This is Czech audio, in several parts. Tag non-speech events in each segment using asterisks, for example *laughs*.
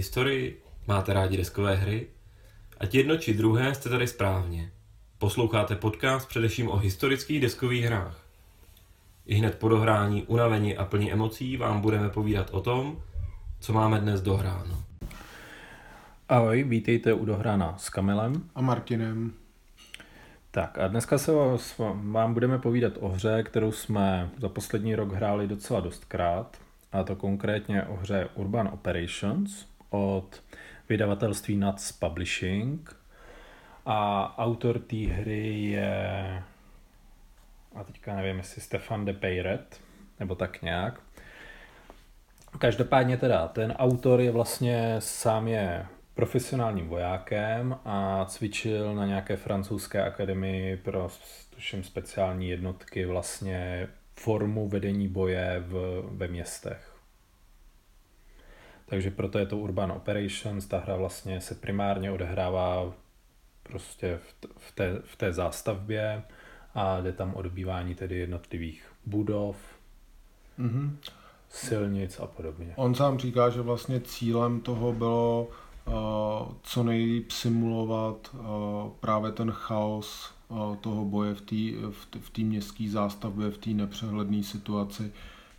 Máte rádi historii? Máte rádi deskové hry? Ať jedno či druhé jste tady správně. Posloucháte podcast především o historických deskových hrách. I hned po dohrání, unavení a plní emocí vám budeme povídat o tom, co máme dnes dohráno. Ahoj, vítejte u Dohrána s Kamilem. A Martinem. Tak a dneska se vám budeme povídat o hře, kterou jsme za poslední rok hráli docela dostkrát, a to konkrétně o hře Urban Operations od vydavatelství Nuts Publishing. A autor té hry je, a teďka nevím, jestli Stefan de Peyret, nebo tak nějak. Každopádně teda, ten autor je vlastně sám je profesionálním vojákem a cvičil na nějaké francouzské akademii pro tuším speciální jednotky vlastně formu vedení boje v, ve městech. Takže proto je to Urban Operations, ta hra vlastně se primárně odehrává prostě v, v, té, v té zástavbě a jde tam odbývání tedy jednotlivých budov, mm-hmm. silnic a podobně. On sám říká, že vlastně cílem toho bylo uh, co nejlíp simulovat uh, právě ten chaos uh, toho boje v té v, v městské zástavbě, v té nepřehledné situaci,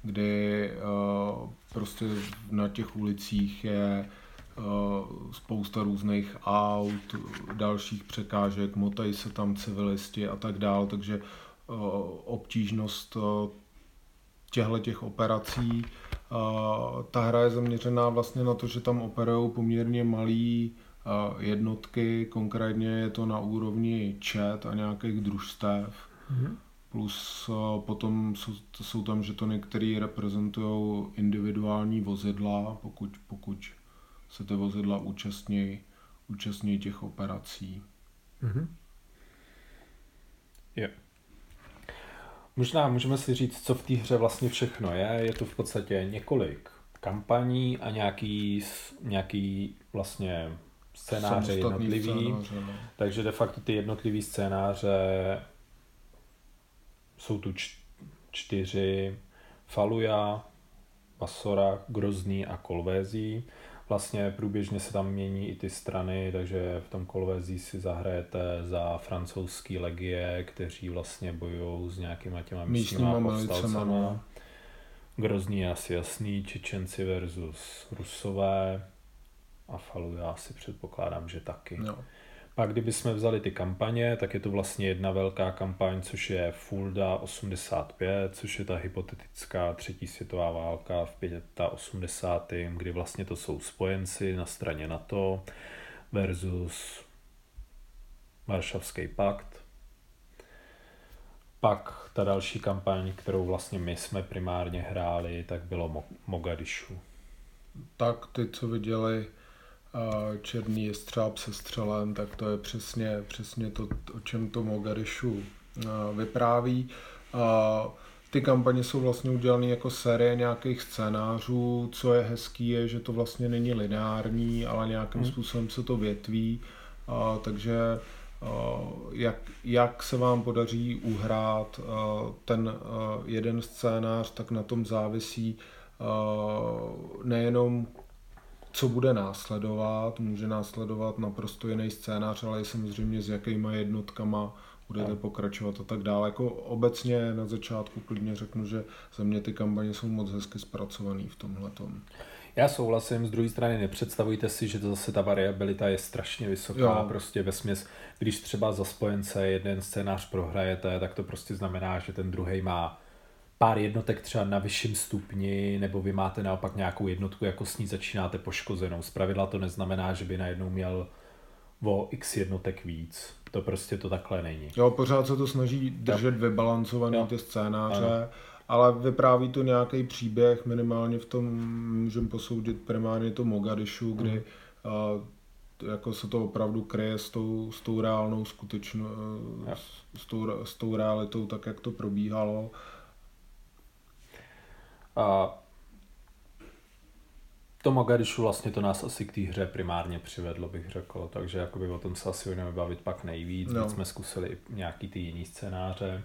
kdy uh, prostě na těch ulicích je uh, spousta různých aut, dalších překážek, motají se tam civilisti a tak dále, takže uh, obtížnost těchto těch operací. Ta hra je zaměřená vlastně na to, že tam operují poměrně malý uh, jednotky, konkrétně je to na úrovni čet a nějakých družstev. Mm-hmm. Plus uh, potom jsou, jsou tam žetony, které reprezentují individuální vozidla, pokud, pokud se ty vozidla účastní, účastní těch operací. Mm-hmm. Jo. Možná můžeme si říct, co v té hře vlastně všechno je. Je to v podstatě několik kampaní a nějaký, nějaký vlastně scénáře jednotlivý. Scénáře, no. Takže de facto ty jednotlivý scénáře jsou tu čtyři Faluja, Basora, Grozný a Kolvézí. Vlastně průběžně se tam mění i ty strany, takže v tom Kolvézí si zahrajete za francouzský legie, kteří vlastně bojují s nějakýma těma místníma povstalcema. No. Grozný je asi jasný, Čečenci versus Rusové a Faluja si předpokládám, že taky. No. Pak kdybychom vzali ty kampaně, tak je to vlastně jedna velká kampaň, což je Fulda 85, což je ta hypotetická třetí světová válka v 85. kdy vlastně to jsou spojenci na straně NATO versus Varšavský pakt. Pak ta další kampaň, kterou vlastně my jsme primárně hráli, tak bylo Mogadishu. Tak ty, co viděli černý jestřáb se střelem, tak to je přesně, přesně to, o čem to Mogadishu vypráví. Ty kampaně jsou vlastně udělané jako série nějakých scénářů. Co je hezký je, že to vlastně není lineární, ale nějakým hmm. způsobem se to větví. Takže jak, jak se vám podaří uhrát ten jeden scénář, tak na tom závisí nejenom co bude následovat. Může následovat naprosto jiný scénář, ale i samozřejmě s jakýma jednotkama budete pokračovat a tak dále. Jako obecně na začátku klidně řeknu, že za mě ty kampaně jsou moc hezky zpracovaný v tomhle. Já souhlasím, z druhé strany nepředstavujte si, že to zase ta variabilita je strašně vysoká, jo. prostě ve směs, když třeba za spojence jeden scénář prohrajete, tak to prostě znamená, že ten druhý má pár jednotek třeba na vyšším stupni, nebo vy máte naopak nějakou jednotku, jako s ní začínáte poškozenou. Zpravidla to neznamená, že by najednou měl o x jednotek víc. To prostě to takhle není. Jo, pořád se to snaží držet vybalancovaný jo. ty scénáře, ano. ale vypráví to nějaký příběh, minimálně v tom můžeme posoudit primárně to Mogadishu, kdy uh, jako se to opravdu kryje s tou, s tou reálnou skutečnou, s, s, tou, s tou realitou, tak jak to probíhalo. A to Mogadishu vlastně to nás asi k té hře primárně přivedlo, bych řekl, takže jakoby o tom se asi budeme bavit pak nejvíc, no. jsme zkusili i nějaký ty jiný scénáře.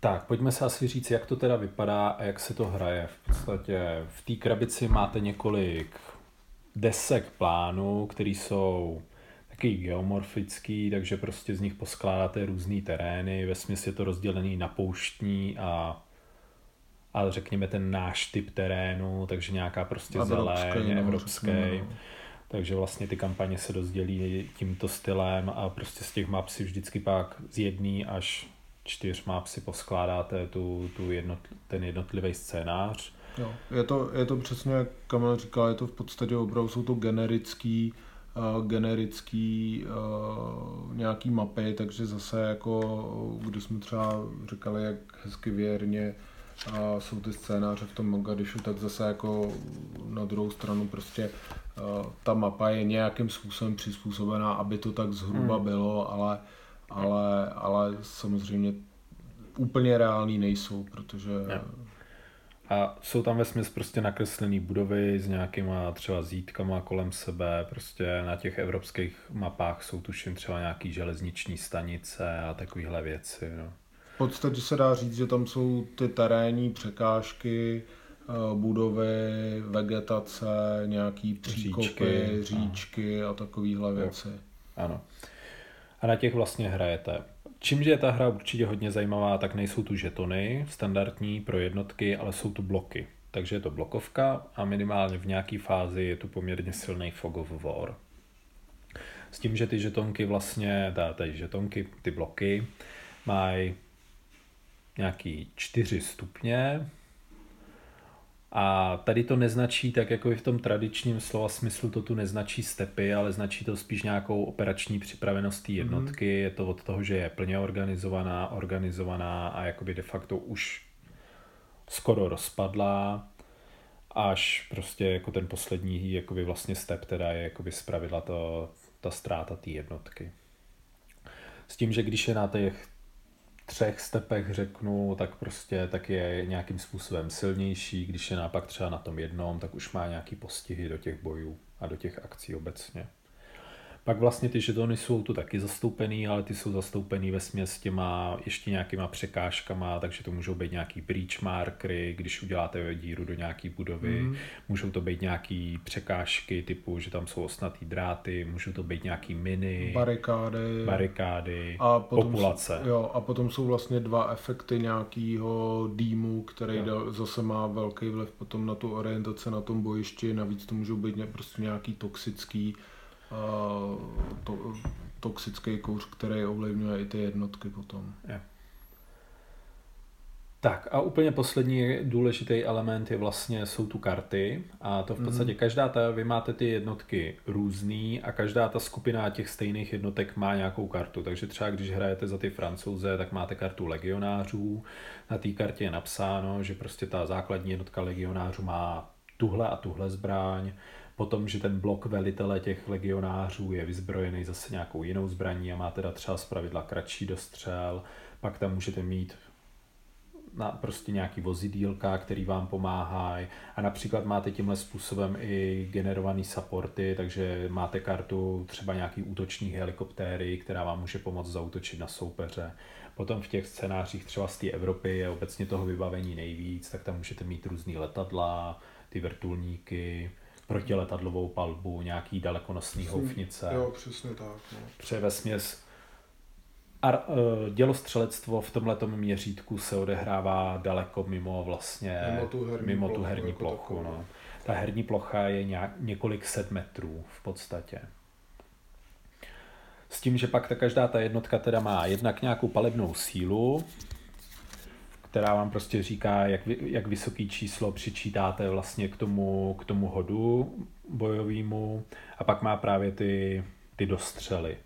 Tak, pojďme se asi říct, jak to teda vypadá a jak se to hraje. V podstatě v té krabici máte několik desek plánů, které jsou taky geomorfický, takže prostě z nich poskládáte různé terény. Ve je to rozdělený na pouštní a ale řekněme ten náš typ terénu, takže nějaká prostě zeleň, evropský. No. Takže vlastně ty kampaně se rozdělí tímto stylem a prostě z těch map si vždycky pak z jedné až čtyř map si poskládáte tu, tu jednotl, ten jednotlivý scénář. Jo, je to, je to přesně, jak Kamil říkal, je to v podstatě opravdu, jsou to generický, uh, generický uh, nějaký mapy, takže zase jako, když jsme třeba říkali, jak hezky věrně uh, jsou ty scénáře v tom Mogadišu, tak zase jako na druhou stranu prostě uh, ta mapa je nějakým způsobem přizpůsobená, aby to tak zhruba hmm. bylo, ale ale, ale samozřejmě úplně reální nejsou, protože... A jsou tam ve smyslu prostě nakreslené budovy s nějakýma třeba zítkama kolem sebe, prostě na těch evropských mapách jsou tuším třeba nějaký železniční stanice a takovéhle věci. No. V podstatě se dá říct, že tam jsou ty terénní překážky, eh, budovy, vegetace, nějaký příkopy, říčky, říčky a takovéhle věci. Ano a na těch vlastně hrajete. Čímže je ta hra určitě hodně zajímavá, tak nejsou tu žetony standardní pro jednotky, ale jsou tu bloky. Takže je to blokovka a minimálně v nějaké fázi je tu poměrně silný fog of war. S tím, že ty žetonky vlastně, teda ty žetonky, ty bloky, mají nějaký čtyři stupně, a tady to neznačí, tak jako i v tom tradičním slova smyslu, to tu neznačí stepy, ale značí to spíš nějakou operační připravenost té mhm. jednotky. Mm-hmm. Je to od toho, že je plně organizovaná, organizovaná a jakoby de facto už skoro rozpadlá, až prostě jako ten poslední jakoby vlastně step teda je jakoby zpravidla to, ta ztráta té jednotky. S tím, že když je na těch třech stepech řeknu, tak prostě tak je nějakým způsobem silnější, když je napak třeba na tom jednom, tak už má nějaký postihy do těch bojů a do těch akcí obecně. Pak vlastně ty žetony jsou tu taky zastoupený, ale ty jsou zastoupený ve směs těma ještě nějakýma překážkama, takže to můžou být nějaký breach markery, když uděláte díru do nějaký budovy, mm. můžou to být nějaký překážky typu, že tam jsou osnatý dráty, můžou to být nějaký miny, barikády, barikády a potom populace. Jo, a potom jsou vlastně dva efekty nějakého dýmu, který jo. zase má velký vliv potom na tu orientaci na tom bojišti, navíc to můžou být prostě nějaký toxický to, toxický kouř, který ovlivňuje i ty jednotky potom. Je. Tak a úplně poslední důležitý element je vlastně, jsou tu karty a to v podstatě mm. každá ta, vy máte ty jednotky různý a každá ta skupina těch stejných jednotek má nějakou kartu, takže třeba když hrajete za ty francouze, tak máte kartu legionářů, na té kartě je napsáno, že prostě ta základní jednotka legionářů má tuhle a tuhle zbraň, Potom, že ten blok velitele těch legionářů je vyzbrojený zase nějakou jinou zbraní a má teda třeba zpravidla kratší dostřel, pak tam můžete mít na prostě nějaký vozidílka, který vám pomáhají a například máte tímhle způsobem i generovaný supporty, takže máte kartu třeba nějaký útoční helikoptéry, která vám může pomoct zautočit na soupeře. Potom v těch scénářích třeba z té Evropy je obecně toho vybavení nejvíc, tak tam můžete mít různý letadla, ty vrtulníky, protiletadlovou palbu, nějaký dalekonosný houfnice. Jo, přesně tak. No. Přeje směs a uh, dělostřelectvo v tomhle měřítku se odehrává daleko mimo vlastně mimo tu herní, mimo plochu, tu herní jako plochu. No. Ta herní plocha je nějak, několik set metrů v podstatě. S tím, že pak ta každá ta jednotka teda má jednak nějakou palebnou sílu, která vám prostě říká, jak, jak vysoký číslo přičítáte vlastně k tomu, k tomu hodu bojovému a pak má právě ty, ty dostřely.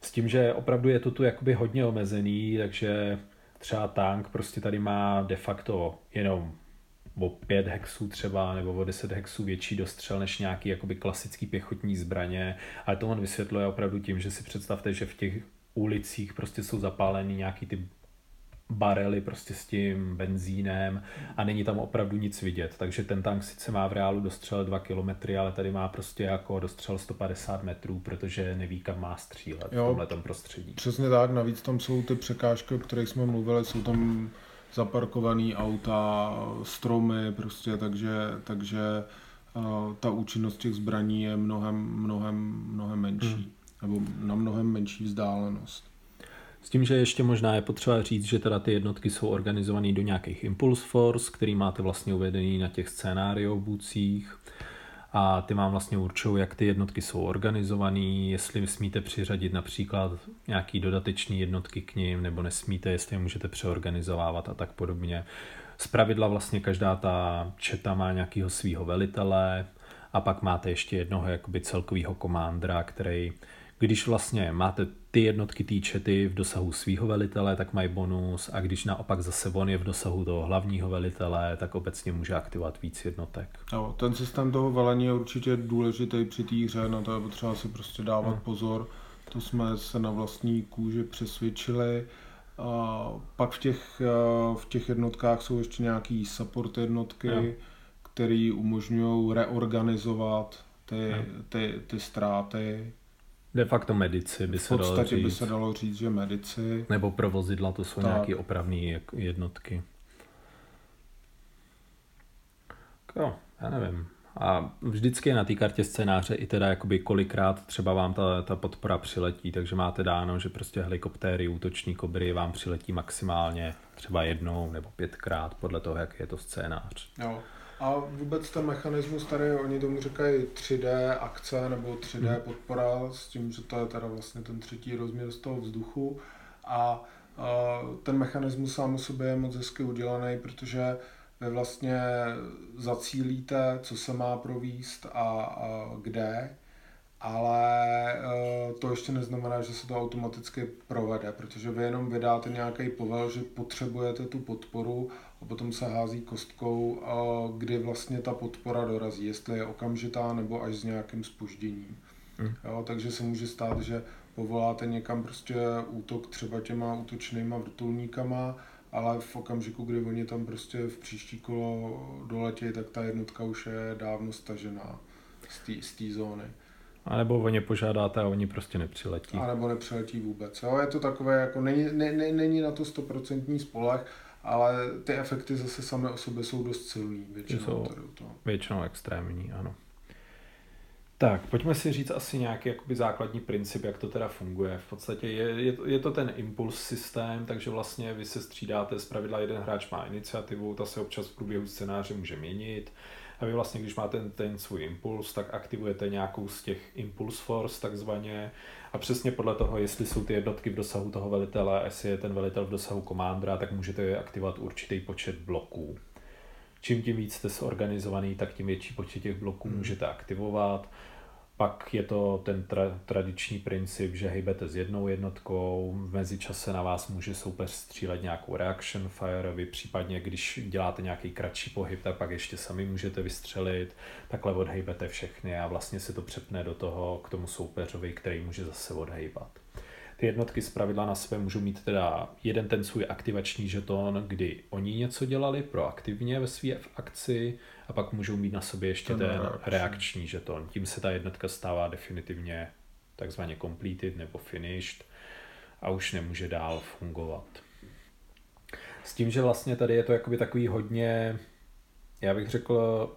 S tím, že opravdu je to tu jakoby hodně omezený, takže třeba tank prostě tady má de facto jenom o 5 hexů třeba, nebo o 10 hexů větší dostřel než nějaký jakoby klasický pěchotní zbraně, ale to on vysvětluje opravdu tím, že si představte, že v těch ulicích prostě jsou zapálený nějaký ty barely prostě s tím benzínem a není tam opravdu nic vidět. Takže ten tank sice má v reálu dostřel 2 km, ale tady má prostě jako dostřel 150 metrů, protože neví, kam má střílet jo, v tomhle prostředí. Přesně tak, navíc tam jsou ty překážky, o kterých jsme mluvili, jsou tam zaparkovaný auta, stromy, prostě, takže, takže ta účinnost těch zbraní je mnohem, mnohem, mnohem menší. Hmm. Nebo na mnohem menší vzdálenost. S tím, že ještě možná je potřeba říct, že teda ty jednotky jsou organizované do nějakých Impulse Force, který máte vlastně uvedený na těch scénáriovůcích a ty vám vlastně určují, jak ty jednotky jsou organizované, jestli smíte přiřadit například nějaký dodatečný jednotky k ním, nebo nesmíte, jestli je můžete přeorganizovávat a tak podobně. Z pravidla vlastně každá ta četa má nějakého svého velitele a pak máte ještě jednoho jakoby celkového komándra, který když vlastně máte ty jednotky té čety v dosahu svého velitele, tak mají bonus a když naopak zase on je v dosahu toho hlavního velitele, tak obecně může aktivovat víc jednotek. No, ten systém toho velení je určitě důležitý při té hře, na to je potřeba si prostě dávat hmm. pozor. To jsme se na vlastní kůži přesvědčili. A pak v těch, v těch jednotkách jsou ještě nějaký support jednotky, no. které umožňují reorganizovat ty, ty, ty ztráty De facto medici by se dalo říct. by se dalo říct, že medici. Nebo pro vozidla to jsou tak. nějaké opravné jednotky. Jo, já nevím. A vždycky je na té kartě scénáře i teda jakoby kolikrát třeba vám ta, ta podpora přiletí, takže máte dáno, že prostě helikoptéry, útoční kobry vám přiletí maximálně třeba jednou nebo pětkrát podle toho, jak je to scénář. Jo. A vůbec ten mechanismus tady, oni tomu říkají 3D akce nebo 3D hmm. podpora s tím, že to je teda vlastně ten třetí rozměr z toho vzduchu a ten mechanismus sám o sobě je moc hezky udělaný, protože vy vlastně zacílíte, co se má províst a, a kde ale eh, to ještě neznamená, že se to automaticky provede, protože vy jenom vydáte nějaký povel, že potřebujete tu podporu a potom se hází kostkou, kdy vlastně ta podpora dorazí, jestli je okamžitá nebo až s nějakým spožděním. Hmm. Jo, takže se může stát, že povoláte někam prostě útok třeba těma útočnýma vrtulníkama, ale v okamžiku, kdy oni tam prostě v příští kolo doletí, tak ta jednotka už je dávno stažená z té zóny. A nebo o ně požádáte a oni prostě nepřiletí. A nebo nepřiletí vůbec. Jo? Je to takové, jako není, ne, ne, není na to stoprocentní spoleh, ale ty efekty zase samé o sobě jsou dost silný. Většinou, jsou to. většinou extrémní, ano. Tak, pojďme si říct asi nějaký jakoby základní princip, jak to teda funguje. V podstatě je, je, to, je to ten impuls systém, takže vlastně vy se střídáte, z pravidla jeden hráč má iniciativu, ta se občas v průběhu scénáře může měnit a vy vlastně, když máte ten, ten svůj impuls, tak aktivujete nějakou z těch impulse force takzvaně a přesně podle toho, jestli jsou ty jednotky v dosahu toho velitele, jestli je ten velitel v dosahu komándra, tak můžete aktivovat určitý počet bloků. Čím tím víc jste zorganizovaný, tak tím větší počet těch bloků hmm. můžete aktivovat. Pak je to ten tra- tradiční princip, že hejbete s jednou jednotkou, v mezičase na vás může soupeř střílet nějakou reaction fire, vy případně, když děláte nějaký kratší pohyb, tak pak ještě sami můžete vystřelit, takhle odhejbete všechny a vlastně se to přepne do toho k tomu soupeřovi, který může zase odhejbat. Ty jednotky z pravidla na sebe můžou mít teda jeden ten svůj aktivační žeton, kdy oni něco dělali proaktivně ve své akci a pak můžou mít na sobě ještě ten, ten reakční. reakční žeton. Tím se ta jednotka stává definitivně takzvaně completed nebo finished a už nemůže dál fungovat. S tím, že vlastně tady je to jakoby takový hodně, já bych řekl,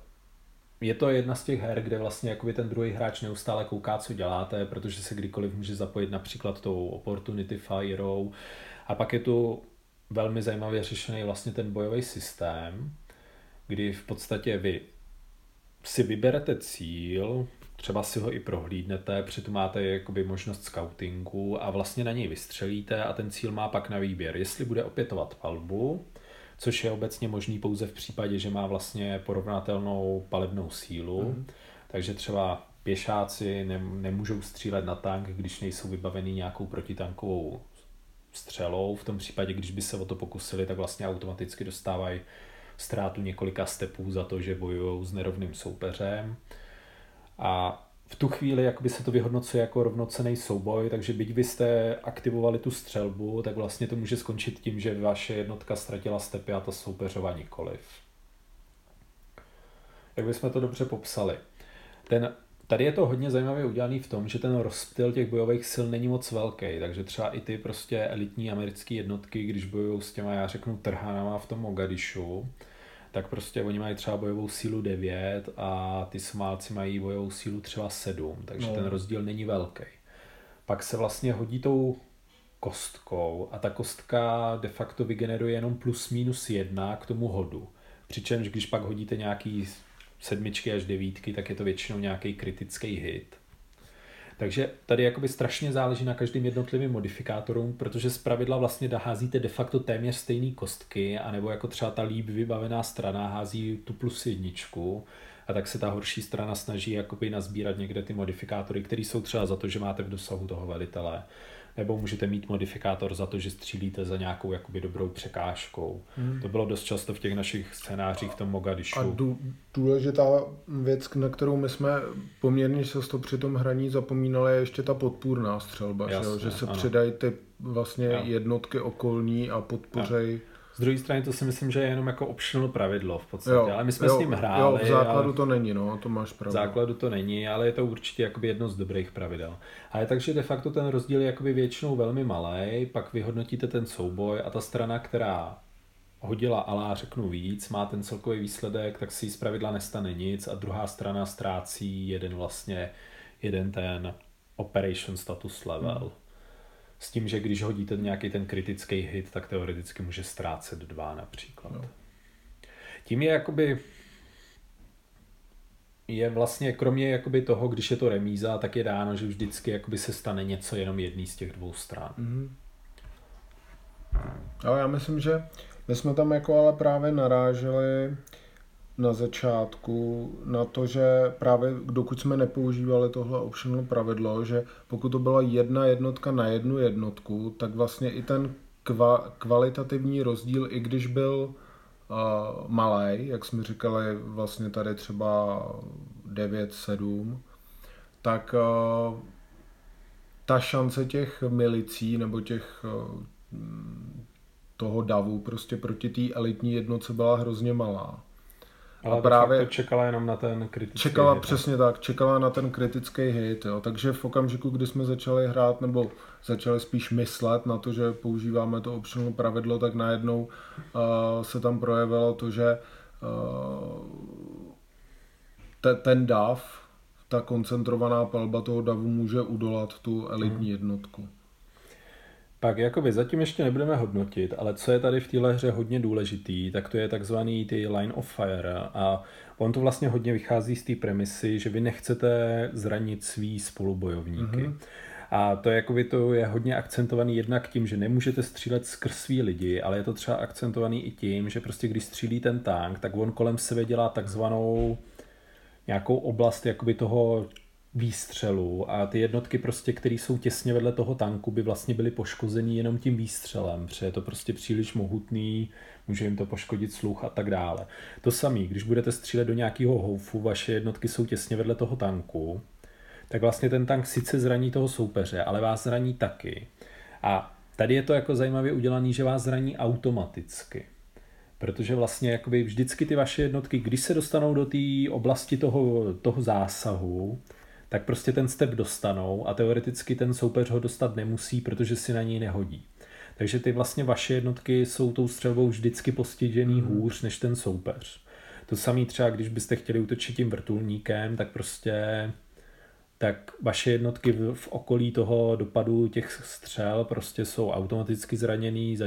je to jedna z těch her, kde vlastně jakoby ten druhý hráč neustále kouká, co děláte, protože se kdykoliv může zapojit například tou Opportunity Firou. A pak je tu velmi zajímavě řešený vlastně ten bojový systém, kdy v podstatě vy si vyberete cíl, třeba si ho i prohlídnete, přitom máte jakoby možnost scoutingu a vlastně na něj vystřelíte a ten cíl má pak na výběr, jestli bude opětovat palbu, což je obecně možný pouze v případě, že má vlastně porovnatelnou palebnou sílu. Mm. Takže třeba pěšáci ne, nemůžou střílet na tank, když nejsou vybavený nějakou protitankovou střelou. V tom případě, když by se o to pokusili, tak vlastně automaticky dostávají ztrátu několika stepů za to, že bojují s nerovným soupeřem. A v tu chvíli jakoby se to vyhodnocuje jako rovnocený souboj, takže byť byste aktivovali tu střelbu, tak vlastně to může skončit tím, že vaše jednotka ztratila stepy a ta soupeřova nikoliv. Jak bychom to dobře popsali? Ten Tady je to hodně zajímavě udělané v tom, že ten rozptyl těch bojových sil není moc velký, takže třeba i ty prostě elitní americké jednotky, když bojují s těma, já řeknu, trhanama v tom Mogadišu, tak prostě oni mají třeba bojovou sílu 9 a ty Somálci mají bojovou sílu třeba 7, takže no. ten rozdíl není velký. Pak se vlastně hodí tou kostkou a ta kostka de facto vygeneruje jenom plus minus jedna k tomu hodu. Přičemž když pak hodíte nějaký sedmičky až devítky, tak je to většinou nějaký kritický hit. Takže tady jakoby strašně záleží na každém jednotlivém modifikátoru, protože z pravidla vlastně házíte de facto téměř stejné kostky, anebo jako třeba ta líp vybavená strana hází tu plus jedničku, a tak se ta horší strana snaží jakoby nazbírat někde ty modifikátory, které jsou třeba za to, že máte v dosahu toho velitele nebo můžete mít modifikátor za to, že střílíte za nějakou jakoby dobrou překážkou. Hmm. To bylo dost často v těch našich scénářích v tom Mogadišu. A důležitá věc, na kterou my jsme poměrně často při tom hraní zapomínali, je ještě ta podpůrná střelba, Jasně, že, že se ano. přidají ty vlastně jo. jednotky okolní a podpořej. Jo z druhé strany to si myslím, že je jenom jako optional pravidlo v podstatě, jo, ale my jsme jo, s ním hráli. Jo, v základu to není, no, to máš pravdu. V základu to není, ale je to určitě jakoby jedno z dobrých pravidel. Ale takže de facto ten rozdíl je jakoby většinou velmi malý, pak vyhodnotíte ten souboj a ta strana, která hodila alá řeknu víc, má ten celkový výsledek, tak si z pravidla nestane nic a druhá strana ztrácí jeden vlastně, jeden ten operation status level. Hmm. S tím, že když hodíte nějaký ten kritický hit, tak teoreticky může ztrácet dva například. No. Tím je jakoby je vlastně, kromě jakoby toho, když je to remíza, tak je dáno, že vždycky jakoby se stane něco jenom jedný z těch dvou stran. Mm-hmm. Ale já myslím, že my jsme tam jako ale právě naráželi na začátku na to, že právě dokud jsme nepoužívali tohle optional pravidlo, že pokud to byla jedna jednotka na jednu jednotku, tak vlastně i ten kva, kvalitativní rozdíl, i když byl uh, malý, jak jsme říkali vlastně tady třeba 9-7, tak uh, ta šance těch milicí nebo těch uh, toho davu prostě proti té elitní jednotce byla hrozně malá. Ale právě to čekala jenom na ten kritický Čekala hit, přesně tak, čekala na ten kritický hit, jo. takže v okamžiku, kdy jsme začali hrát, nebo začali spíš myslet na to, že používáme to optional pravidlo, tak najednou uh, se tam projevilo to, že uh, te, ten dav, ta koncentrovaná palba toho davu může udolat tu elitní hmm. jednotku. Pak jakoby zatím ještě nebudeme hodnotit, ale co je tady v téhle hře hodně důležitý, tak to je takzvaný ty line of fire a on to vlastně hodně vychází z té premisy, že vy nechcete zranit svý spolubojovníky. Mm-hmm. A to je, jakoby, to je hodně akcentovaný jednak tím, že nemůžete střílet skrz svý lidi, ale je to třeba akcentovaný i tím, že prostě když střílí ten tank, tak on kolem sebe dělá takzvanou nějakou oblast jakoby toho výstřelu a ty jednotky prostě, které jsou těsně vedle toho tanku, by vlastně byly poškozený jenom tím výstřelem, protože je to prostě příliš mohutný, může jim to poškodit sluch a tak dále. To samé, když budete střílet do nějakého houfu, vaše jednotky jsou těsně vedle toho tanku, tak vlastně ten tank sice zraní toho soupeře, ale vás zraní taky. A tady je to jako zajímavě udělané, že vás zraní automaticky. Protože vlastně jakoby vždycky ty vaše jednotky, když se dostanou do té oblasti toho, toho zásahu, tak prostě ten step dostanou a teoreticky ten soupeř ho dostat nemusí, protože si na něj nehodí. Takže ty vlastně vaše jednotky jsou tou střelbou vždycky postižený mm. hůř než ten soupeř. To samé třeba, když byste chtěli útočit tím vrtulníkem, tak prostě tak vaše jednotky v, v okolí toho dopadu těch střel prostě jsou automaticky zraněný,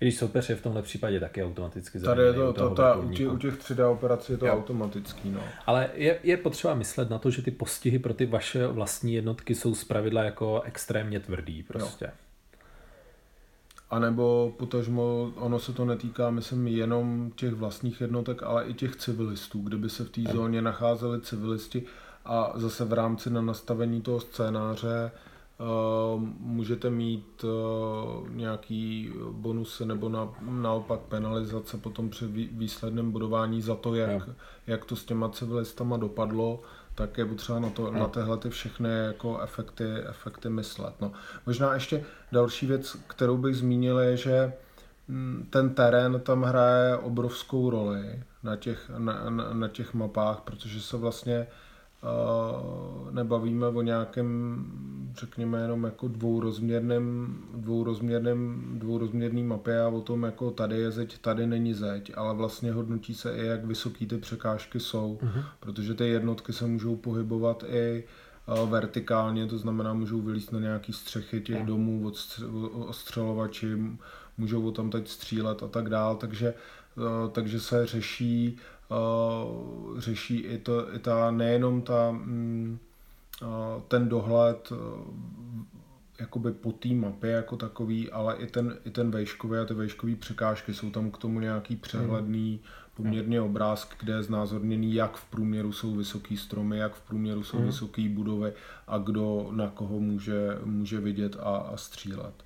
i když soupeř je v tomhle případě taky automaticky Tady je to, to ta, u, těch, u těch 3D operací je to jo. automatický. No. Ale je, je potřeba myslet na to, že ty postihy pro ty vaše vlastní jednotky jsou zpravidla jako extrémně tvrdý prostě. Jo. A nebo potažmo, ono se to netýká, myslím, jenom těch vlastních jednotek, ale i těch civilistů, kdyby se v té zóně nacházeli civilisti a zase v rámci na nastavení toho scénáře můžete mít eh, nějaký bonusy nebo na, naopak penalizace potom při výsledném budování za to, jak, jak to s těma civilistama dopadlo, tak je potřeba na, to, na tyhle ty všechny jako efekty, efekty myslet. No. Možná ještě další věc, kterou bych zmínil, je, že mm, ten terén tam hraje obrovskou roli na těch, na, na, na těch mapách, protože se vlastně nebavíme o nějakém, řekněme, jenom jako dvourozměrném, dvourozměrném, dvourozměrný mapě a o tom, jako tady je zeď, tady není zeď, ale vlastně hodnotí se i, jak vysoký ty překážky jsou, uh-huh. protože ty jednotky se můžou pohybovat i vertikálně, to znamená, můžou vylíst na nějaký střechy těch domů, ostřelovači, můžou o tam teď střílet a tak dál, takže, takže se řeší řeší i, to, i ta, nejenom ta, mm, uh, ten dohled uh, jakoby po té mapě jako takový, ale i ten, i ten vejškový a ty vejškové překážky jsou tam k tomu nějaký přehledný poměrně obrázky, kde je znázorněný, jak v průměru jsou vysoký stromy, jak v průměru jsou mm. vysoké budovy a kdo na koho může, může vidět a, a střílet.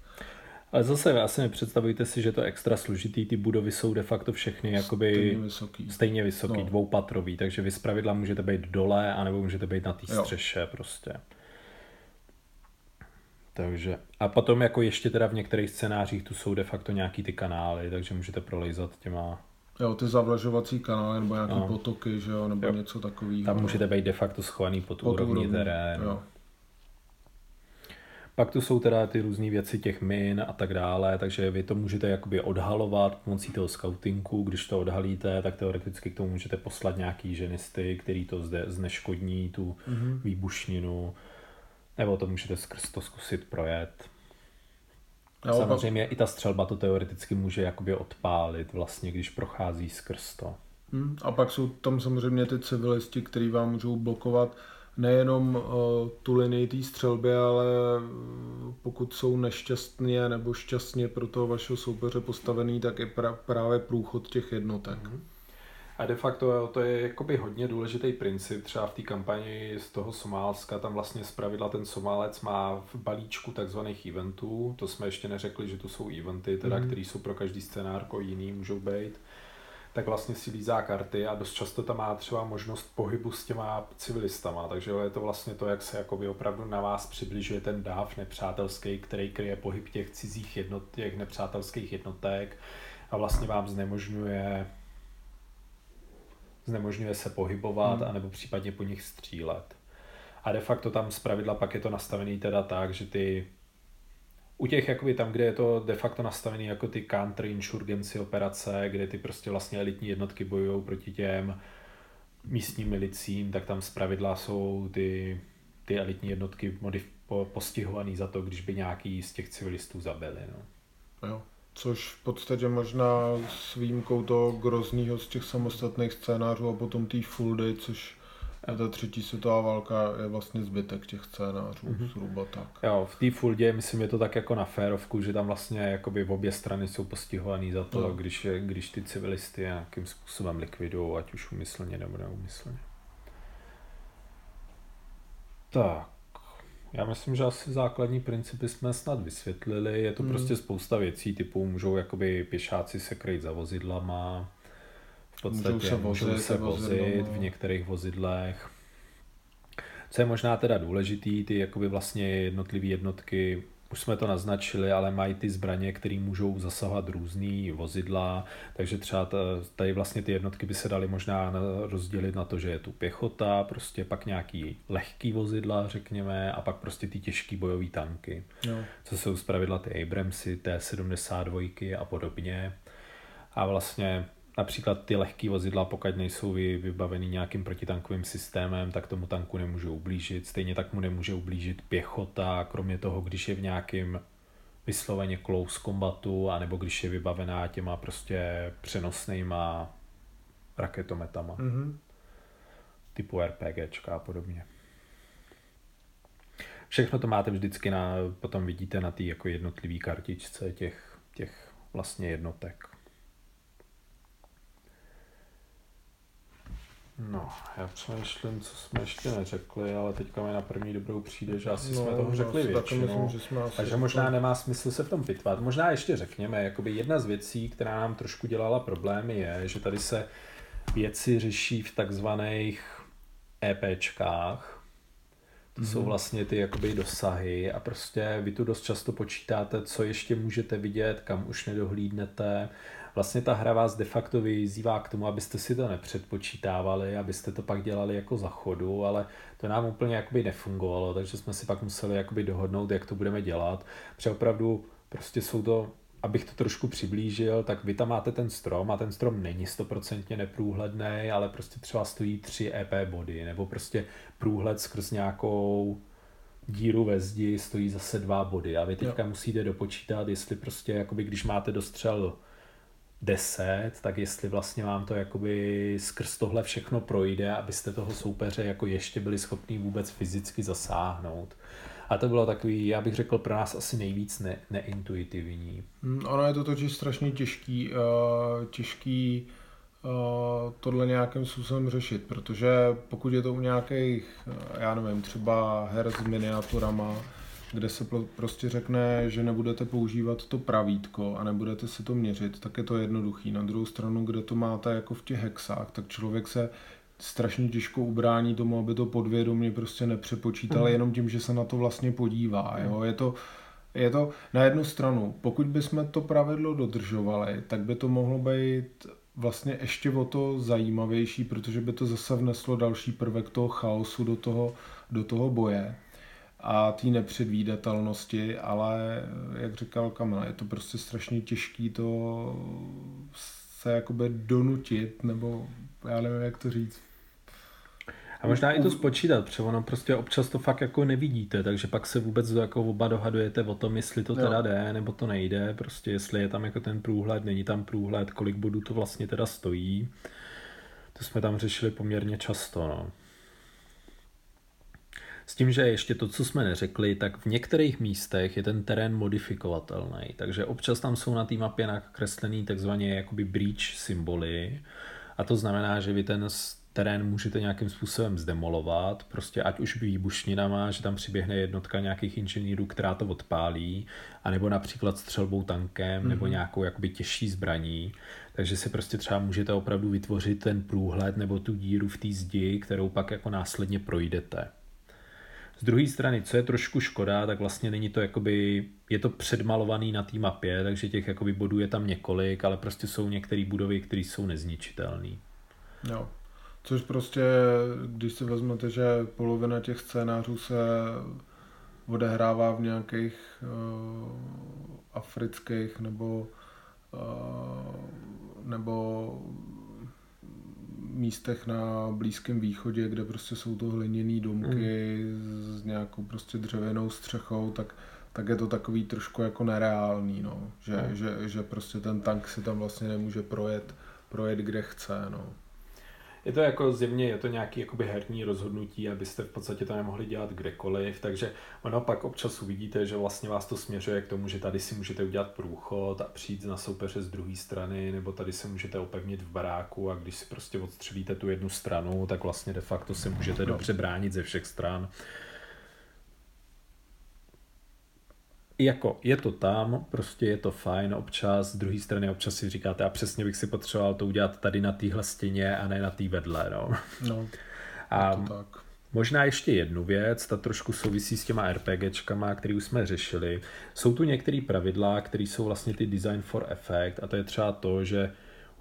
Ale zase asi nepředstavujte si, že to je extra složitý, ty budovy jsou de facto všechny jakoby stejně vysoký, stejně vysoký no. dvoupatrový, takže vy zpravidla můžete být dole, anebo můžete být na té střeše prostě. Takže, a potom jako ještě teda v některých scénářích tu jsou de facto nějaký ty kanály, takže můžete prolejzat těma Jo, ty zavlažovací kanály nebo nějaké no. potoky, že jo, nebo jo. něco takového. Tam můžete být de facto schovaný pod, pod úrovní terénu. Jo. Pak tu jsou teda ty různé věci těch min a tak dále, takže vy to můžete jakoby odhalovat pomocí toho scoutingu. Když to odhalíte, tak teoreticky k tomu můžete poslat nějaký ženisty, který to zde zneškodní, tu mm-hmm. výbušninu. Nebo to můžete skrz to zkusit projet. Jo, Samozřejmě pak... i ta střelba to teoreticky může jakoby odpálit vlastně, když prochází skrz to. Hmm, a pak jsou tam samozřejmě ty civilisti, kteří vám můžou blokovat nejenom uh, tu linii té střelby, ale uh, pokud jsou nešťastně nebo šťastně pro toho vašeho soupeře postavený, tak i pra, právě průchod těch jednotek. Mm-hmm. A de facto to je jakoby hodně důležitý princip, třeba v té kampani z toho Somálska, tam vlastně zpravidla ten Somálec má v balíčku takzvaných eventů, to jsme ještě neřekli, že to jsou eventy, teda, mm-hmm. které jsou pro každý scénárko jiný, můžou být tak vlastně si lízá karty a dost často tam má třeba možnost pohybu s těma civilistama, takže je to vlastně to, jak se jakoby opravdu na vás přibližuje ten dáv nepřátelský, který kryje pohyb těch cizích jednot, těch nepřátelských jednotek a vlastně vám znemožňuje znemožňuje se pohybovat, hmm. anebo případně po nich střílet. A de facto tam zpravidla pak je to nastavený teda tak, že ty u těch, jakoby tam, kde je to de facto nastavený jako ty counter-insurgency operace, kde ty prostě vlastně elitní jednotky bojují proti těm místním milicím, tak tam zpravidla jsou ty, ty elitní jednotky modif, po, za to, když by nějaký z těch civilistů zabili. No. Jo. Což v podstatě možná s výjimkou toho groznýho z těch samostatných scénářů a potom té full day, což a ta třetí světová válka je vlastně zbytek těch scénářů, mm-hmm. zhruba tak. Jo, v té fuldě, myslím, je to tak jako na férovku, že tam vlastně jakoby v obě strany jsou postihovaný za to, no. když, je, když ty civilisty nějakým způsobem likvidují, ať už umyslně nebo neumyslně. Tak, já myslím, že asi základní principy jsme snad vysvětlili. Je to hmm. prostě spousta věcí, typu můžou jakoby pěšáci se kryt za vozidlama, podstatě můžou se vozit, můžou se vozit v některých vozidlech. Co je možná teda důležitý, ty jakoby vlastně jednotlivé jednotky, už jsme to naznačili, ale mají ty zbraně, které můžou zasahovat různý vozidla, takže třeba tady vlastně ty jednotky by se daly možná rozdělit na to, že je tu pěchota, prostě pak nějaký lehký vozidla, řekněme, a pak prostě ty těžký bojové tanky, no. co jsou zpravidla ty Abramsy, T-72 a podobně. A vlastně například ty lehké vozidla, pokud nejsou vybaveny nějakým protitankovým systémem, tak tomu tanku nemůže ublížit. Stejně tak mu nemůže ublížit pěchota, kromě toho, když je v nějakém vysloveně close combatu, anebo když je vybavená těma prostě přenosnýma raketometama. Mm-hmm. Typu RPGčka a podobně. Všechno to máte vždycky na, potom vidíte na té jako jednotlivý kartičce těch, těch vlastně jednotek. No, já přemýšlím, co jsme ještě neřekli, ale teďka mi na první dobrou přijde, že asi no, jsme toho řekli většinu. Myslím, že jsme asi takže možná nemá smysl se v tom pitvat. Možná ještě řekněme, jakoby jedna z věcí, která nám trošku dělala problémy, je, že tady se věci řeší v takzvaných EPčkách, to mm-hmm. jsou mhm. vlastně ty jakoby dosahy a prostě vy tu dost často počítáte, co ještě můžete vidět, kam už nedohlídnete vlastně ta hra vás de facto vyzývá k tomu, abyste si to nepředpočítávali, abyste to pak dělali jako za chodu, ale to nám úplně jakoby nefungovalo, takže jsme si pak museli jakoby dohodnout, jak to budeme dělat. Protože opravdu prostě jsou to abych to trošku přiblížil, tak vy tam máte ten strom a ten strom není stoprocentně neprůhledný, ale prostě třeba stojí tři EP body, nebo prostě průhled skrz nějakou díru ve zdi stojí zase dva body a vy teďka jo. musíte dopočítat, jestli prostě, jakoby, když máte dostřel 10, tak jestli vlastně vám to jakoby skrz tohle všechno projde, abyste toho soupeře jako ještě byli schopni vůbec fyzicky zasáhnout. A to bylo takový, já bych řekl, pro nás asi nejvíc ne, neintuitivní. Hmm, ono je to totiž strašně těžký, uh, těžký uh, tohle nějakým způsobem řešit, protože pokud je to u nějakých, uh, já nevím, třeba her s miniaturama, kde se prostě řekne, že nebudete používat to pravítko a nebudete si to měřit, tak je to jednoduchý. Na druhou stranu, kde to máte jako v těch hexách, tak člověk se strašně těžko ubrání tomu, aby to podvědomě prostě nepřepočítal mm. jenom tím, že se na to vlastně podívá. Jo? Je to, je to na jednu stranu, pokud bychom to pravidlo dodržovali, tak by to mohlo být vlastně ještě o to zajímavější, protože by to zase vneslo další prvek toho chaosu do toho, do toho boje a té nepředvídatelnosti, ale jak říkal Kamil, je to prostě strašně těžký to se jakoby donutit, nebo já nevím, jak to říct, a možná i to spočítat, protože ono prostě občas to fakt jako nevidíte, takže pak se vůbec jako oba dohadujete o tom, jestli to teda jde, nebo to nejde, prostě jestli je tam jako ten průhled, není tam průhled, kolik bodů to vlastně teda stojí. To jsme tam řešili poměrně často, no. S tím, že ještě to, co jsme neřekli, tak v některých místech je ten terén modifikovatelný, takže občas tam jsou na té mapě nakreslený takzvaně jakoby breach symboly a to znamená, že vy ten terén můžete nějakým způsobem zdemolovat, prostě ať už výbušninama, že tam přiběhne jednotka nějakých inženýrů, která to odpálí, anebo například střelbou tankem, mm-hmm. nebo nějakou jakoby těžší zbraní. Takže si prostě třeba můžete opravdu vytvořit ten průhled nebo tu díru v té zdi, kterou pak jako následně projdete. Z druhé strany, co je trošku škoda, tak vlastně není to jakoby, je to předmalovaný na té mapě, takže těch jakoby bodů je tam několik, ale prostě jsou některé budovy, které jsou nezničitelné. Jo. Což prostě, když si vezmete, že polovina těch scénářů se odehrává v nějakých uh, afrických nebo uh, nebo místech na Blízkém východě, kde prostě jsou to hliněné domky mm. s nějakou prostě dřevěnou střechou, tak, tak je to takový trošku jako nereálný, no. Že, mm. že, že prostě ten tank si tam vlastně nemůže projet, projet kde chce, no je to jako zjevně, je to nějaký jakoby herní rozhodnutí, abyste v podstatě to nemohli dělat kdekoliv, takže ono pak občas uvidíte, že vlastně vás to směřuje k tomu, že tady si můžete udělat průchod a přijít na soupeře z druhé strany, nebo tady se můžete opevnit v baráku a když si prostě odstřelíte tu jednu stranu, tak vlastně de facto si můžete dobře bránit ze všech stran. Jako je to tam, prostě je to fajn občas, z druhé strany občas si říkáte a přesně bych si potřeboval to udělat tady na téhle stěně a ne na té vedle, no. no a tak. možná ještě jednu věc, ta trošku souvisí s těma RPGčkama, který už jsme řešili. Jsou tu některé pravidla, které jsou vlastně ty design for effect a to je třeba to, že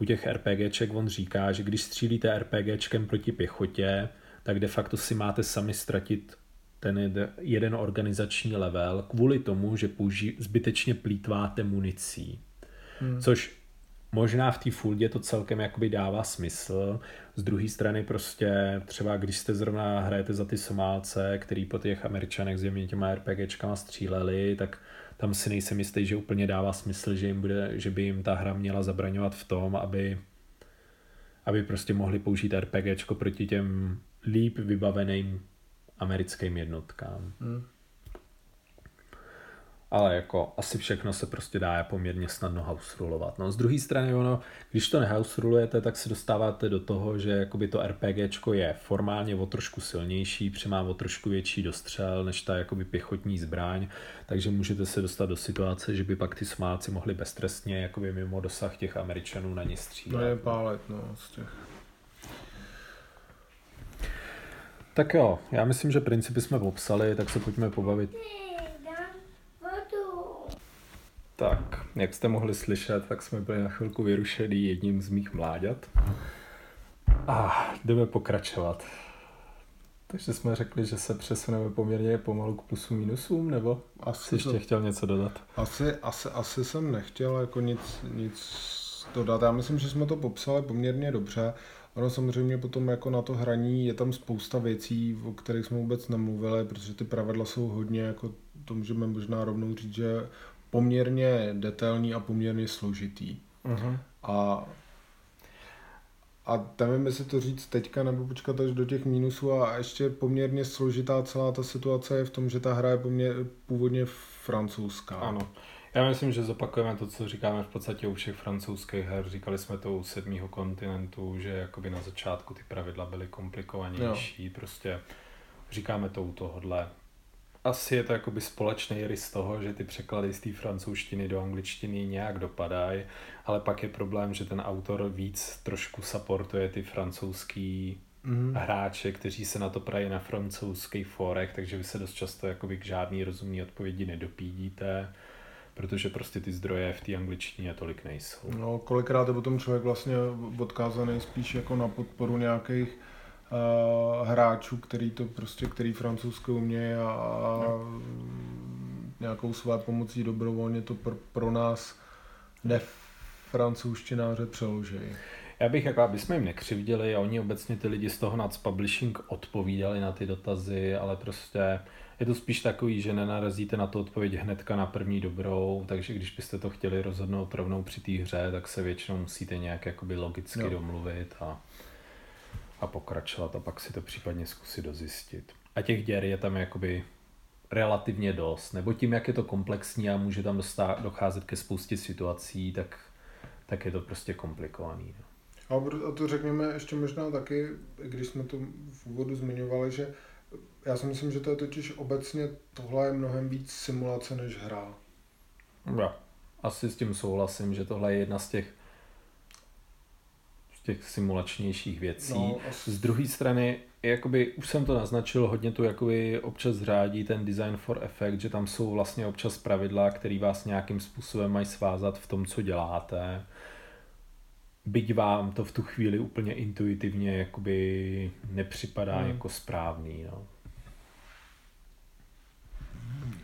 u těch RPGček on říká, že když střílíte RPGčkem proti pěchotě, tak de facto si máte sami ztratit ten jeden organizační level kvůli tomu, že použi- zbytečně plítváte municí. Hmm. Což možná v té fuldě to celkem jakoby dává smysl. Z druhé strany prostě třeba když jste zrovna hrajete za ty Somálce, který po těch Američanech zjevně těma RPGčkama stříleli, tak tam si nejsem jistý, že úplně dává smysl, že, jim bude, že by jim ta hra měla zabraňovat v tom, aby, aby prostě mohli použít RPGčko proti těm líp vybaveným americkým jednotkám. Hmm. Ale jako asi všechno se prostě dá poměrně snadno house rulovat. No, z druhé strany, ono, když to nehouse rulujete, tak se dostáváte do toho, že jakoby to RPGčko je formálně o trošku silnější, přemá o trošku větší dostřel než ta jakoby pěchotní zbraň, takže můžete se dostat do situace, že by pak ty smáci mohli beztrestně jakoby mimo dosah těch Američanů na ně střílet. No je pálet, no, z těch Tak jo, já myslím, že principy jsme popsali, tak se pojďme pobavit. Tak, jak jste mohli slyšet, tak jsme byli na chvilku vyrušený jedním z mých mláďat. A jdeme pokračovat. Takže jsme řekli, že se přesuneme poměrně pomalu k plusu minusům, nebo asi jsi ještě to... chtěl něco dodat? Asi, asi, asi jsem nechtěl jako nic, nic dodat. Já myslím, že jsme to popsali poměrně dobře. Ono samozřejmě potom jako na to hraní je tam spousta věcí, o kterých jsme vůbec nemluvili, protože ty pravidla jsou hodně, jako to můžeme možná rovnou říct, že poměrně detailní a poměrně složitý. Uh-huh. A a nevím, jestli to říct teďka nebo počkat až do těch mínusů a ještě poměrně složitá celá ta situace je v tom, že ta hra je poměr, původně francouzská. Ano. Já myslím, že zopakujeme to, co říkáme v podstatě u všech francouzských her. Říkali jsme to u sedmého kontinentu, že jakoby na začátku ty pravidla byly komplikovanější. Jo. Prostě říkáme to u tohohle. Asi je to jakoby společný rys toho, že ty překlady z té francouzštiny do angličtiny nějak dopadají, ale pak je problém, že ten autor víc trošku supportuje ty francouzský mm. hráče, kteří se na to prají na francouzských forech, takže vy se dost často jakoby k žádný rozumný odpovědi nedopídíte protože prostě ty zdroje v té angličtině tolik nejsou. No, kolikrát je potom člověk vlastně odkázaný spíš jako na podporu nějakých uh, hráčů, který to prostě, který francouzsky umějí a, a no. nějakou své pomocí dobrovolně to pro, pro nás nefrancouzštináře přeloží. Já bych, jako aby jsme jim nekřivděli a oni obecně ty lidi z toho NAC Publishing odpovídali na ty dotazy, ale prostě je to spíš takový, že nenarazíte na tu odpověď hnedka na první dobrou, takže když byste to chtěli rozhodnout rovnou při té hře, tak se většinou musíte nějak jakoby logicky no. domluvit a, a pokračovat a pak si to případně zkusit dozjistit. A těch děr je tam jakoby relativně dost, nebo tím, jak je to komplexní a může tam dostá, docházet ke spoustě situací, tak, tak je to prostě komplikovaný. No. A to řekněme ještě možná taky, když jsme to v úvodu zmiňovali, že já si myslím, že to je totiž obecně, tohle je mnohem víc simulace než hra. Já asi s tím souhlasím, že tohle je jedna z těch z těch simulačnějších věcí. No, asi... Z druhé strany, jakoby, už jsem to naznačil, hodně tu jakoby občas řádí ten design for effect, že tam jsou vlastně občas pravidla, které vás nějakým způsobem mají svázat v tom, co děláte. Byť vám to v tu chvíli úplně intuitivně jakoby nepřipadá hmm. jako správný. No.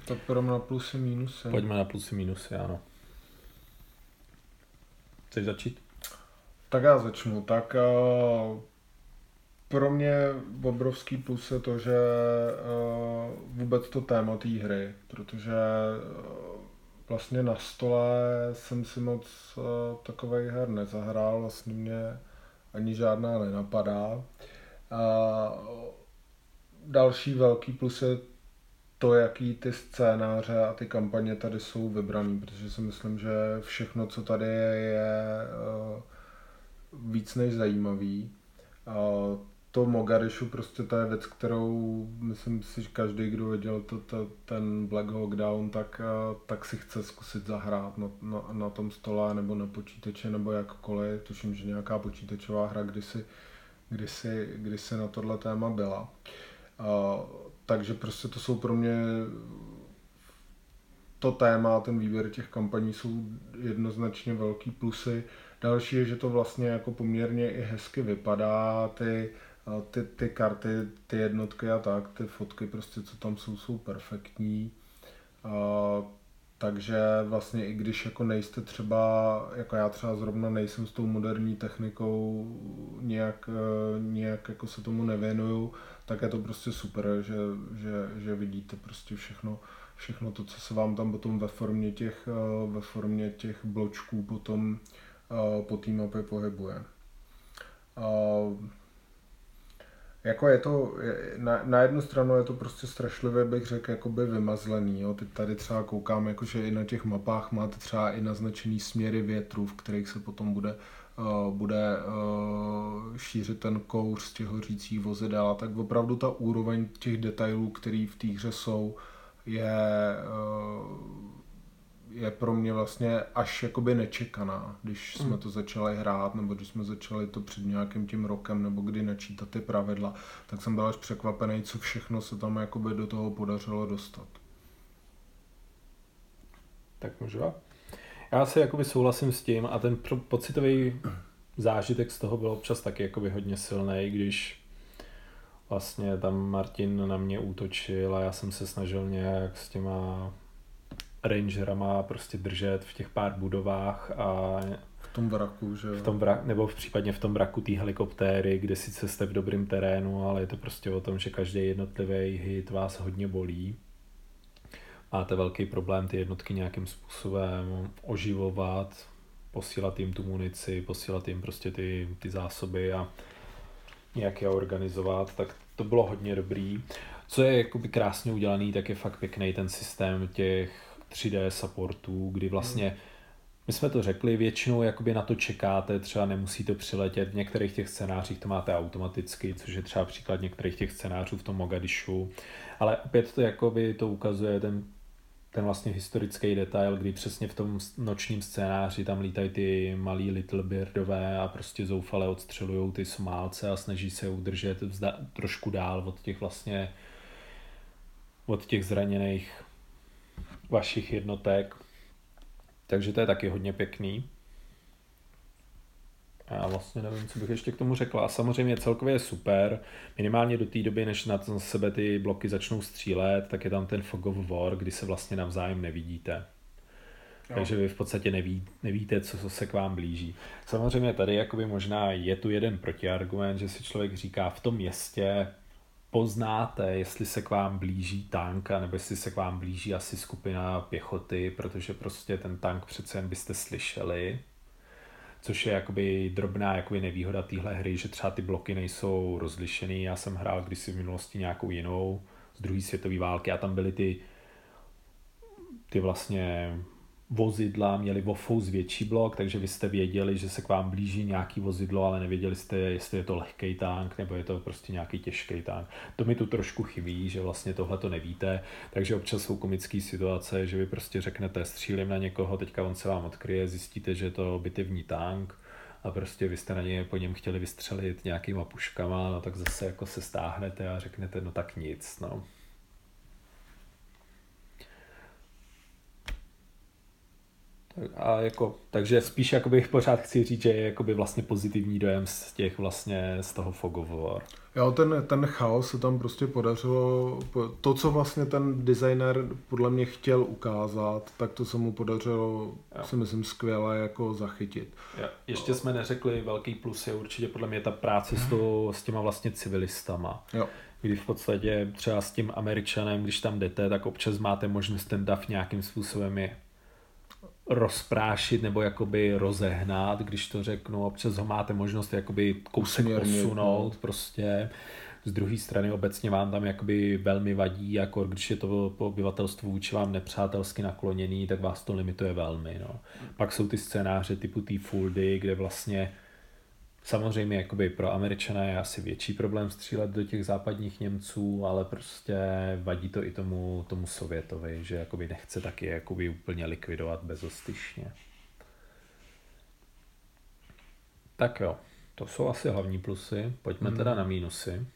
Tak půjdeme na plusy, minusy. Pojďme na plusy, minusy, ano. Chceš začít? Tak já začnu. Tak uh, pro mě obrovský plus je to, že uh, vůbec to téma té hry, protože uh, vlastně na stole jsem si moc uh, takových her nezahrál, vlastně mě ani žádná nenapadá. Uh, další velký plus je to, jaký ty scénáře a ty kampaně tady jsou vybraný, protože si myslím, že všechno, co tady je, je uh, víc než zajímavý. To Mogadishu prostě to je věc, kterou myslím si, že každý, kdo viděl to, to, ten Black Hawk Down, tak, uh, tak si chce zkusit zahrát na, na, na tom stole nebo na počítači nebo jakkoliv. Tuším, že nějaká počítačová hra kdysi, kdysi, kdysi na tohle téma byla. Uh, takže prostě to jsou pro mě to téma, ten výběr těch kampaní jsou jednoznačně velký plusy. Další je, že to vlastně jako poměrně i hezky vypadá, ty, ty, ty karty, ty jednotky a tak, ty fotky prostě, co tam jsou, jsou perfektní. A, takže vlastně i když jako nejste třeba, jako já třeba zrovna nejsem s tou moderní technikou, nějak, nějak jako se tomu nevěnuju, tak je to prostě super, že, že, že vidíte prostě všechno, všechno to, co se vám tam potom ve formě těch, eh, ve formě těch bločků potom eh, po té mapě pohybuje. Jako je to, na, na jednu stranu je to prostě strašlivě, bych řekl, jakoby vymazlený. Jo. Teď tady třeba koukám, jakože i na těch mapách máte třeba i naznačený směry větru, v kterých se potom bude Eh, bude eh, šířit ten kouř z těch hořících vozidel, tak opravdu ta úroveň těch detailů, které v té hře jsou, je, eh, je pro mě vlastně až jakoby nečekaná, když jsme hmm. to začali hrát, nebo když jsme začali to před nějakým tím rokem, nebo kdy načítat ty pravidla, tak jsem byl až překvapený, co všechno se tam jakoby do toho podařilo dostat. Tak můžu? Já si jakoby souhlasím s tím a ten pocitový zážitek z toho byl občas taky jakoby hodně silný, když vlastně tam Martin na mě útočil a já jsem se snažil nějak s těma rangerama prostě držet v těch pár budovách a v tom vraku, že v tom vrak, nebo v případně v tom vraku té helikoptéry, kde sice jste v dobrém terénu, ale je to prostě o tom, že každý jednotlivý hit vás hodně bolí. Máte velký problém ty jednotky nějakým způsobem oživovat, posílat jim tu munici, posílat jim prostě ty, ty zásoby a nějak je organizovat, tak to bylo hodně dobrý. Co je jakoby krásně udělaný, tak je fakt pěkný ten systém těch 3D supportů, kdy vlastně hmm. my jsme to řekli, většinou jakoby na to čekáte, třeba nemusí to přiletět, v některých těch scénářích to máte automaticky, což je třeba příklad některých těch scénářů v tom Mogadishu, ale opět to jakoby to ukazuje ten ten vlastně historický detail, kdy přesně v tom nočním scénáři tam lítají ty malí Little Beardové a prostě zoufale odstřelují ty Somálce a snaží se udržet vzda, trošku dál od těch vlastně od těch zraněných vašich jednotek. Takže to je taky hodně pěkný. Já vlastně nevím, co bych ještě k tomu řekla. A samozřejmě celkově je super, minimálně do té doby, než na sebe ty bloky začnou střílet, tak je tam ten fog of war, kdy se vlastně navzájem nevidíte. Jo. Takže vy v podstatě neví, nevíte, co se k vám blíží. Samozřejmě tady jakoby možná je tu jeden protiargument, že si člověk říká, v tom městě poznáte, jestli se k vám blíží tank, nebo jestli se k vám blíží asi skupina pěchoty, protože prostě ten tank přece jen byste slyšeli což je jakoby drobná jakoby nevýhoda téhle hry, že třeba ty bloky nejsou rozlišený. Já jsem hrál kdysi v minulosti nějakou jinou z druhé světové války a tam byly ty ty vlastně vozidla měly Wofous větší blok, takže vy jste věděli, že se k vám blíží nějaký vozidlo, ale nevěděli jste, jestli je to lehký tank nebo je to prostě nějaký těžký tank. To mi tu trošku chybí, že vlastně tohle to nevíte, takže občas jsou komické situace, že vy prostě řeknete, střílím na někoho, teďka on se vám odkryje, zjistíte, že je to bitevní tank, a prostě vy jste na ně po něm chtěli vystřelit nějakýma puškama, no tak zase jako se stáhnete a řeknete, no tak nic, no. A jako, takže spíš jakoby pořád chci říct, že je jakoby vlastně pozitivní dojem z těch vlastně z toho Fog of War. Jo, ten, ten chaos se tam prostě podařilo, to, co vlastně ten designer podle mě chtěl ukázat, tak to se mu podařilo, jo. si myslím, skvěle jako zachytit. Jo. Ještě jsme neřekli, velký plus je určitě podle mě ta práce s, to, s těma vlastně civilistama. Jo kdy v podstatě třeba s tím Američanem, když tam jdete, tak občas máte možnost ten DAF nějakým způsobem je rozprášit nebo jakoby rozehnat, když to řeknu, občas ho máte možnost jakoby kousek posunout no. prostě. Z druhé strany obecně vám tam jakoby velmi vadí, jako když je to obyvatelstvo vůči vám nepřátelsky nakloněný, tak vás to limituje velmi. No. Pak jsou ty scénáře typu té full day, kde vlastně Samozřejmě jakoby pro Američana je asi větší problém střílet do těch západních Němců, ale prostě vadí to i tomu, tomu Sovětovi, že jakoby nechce taky jakoby úplně likvidovat bezostyšně. Tak jo, to jsou asi hlavní plusy. Pojďme hmm. teda na mínusy.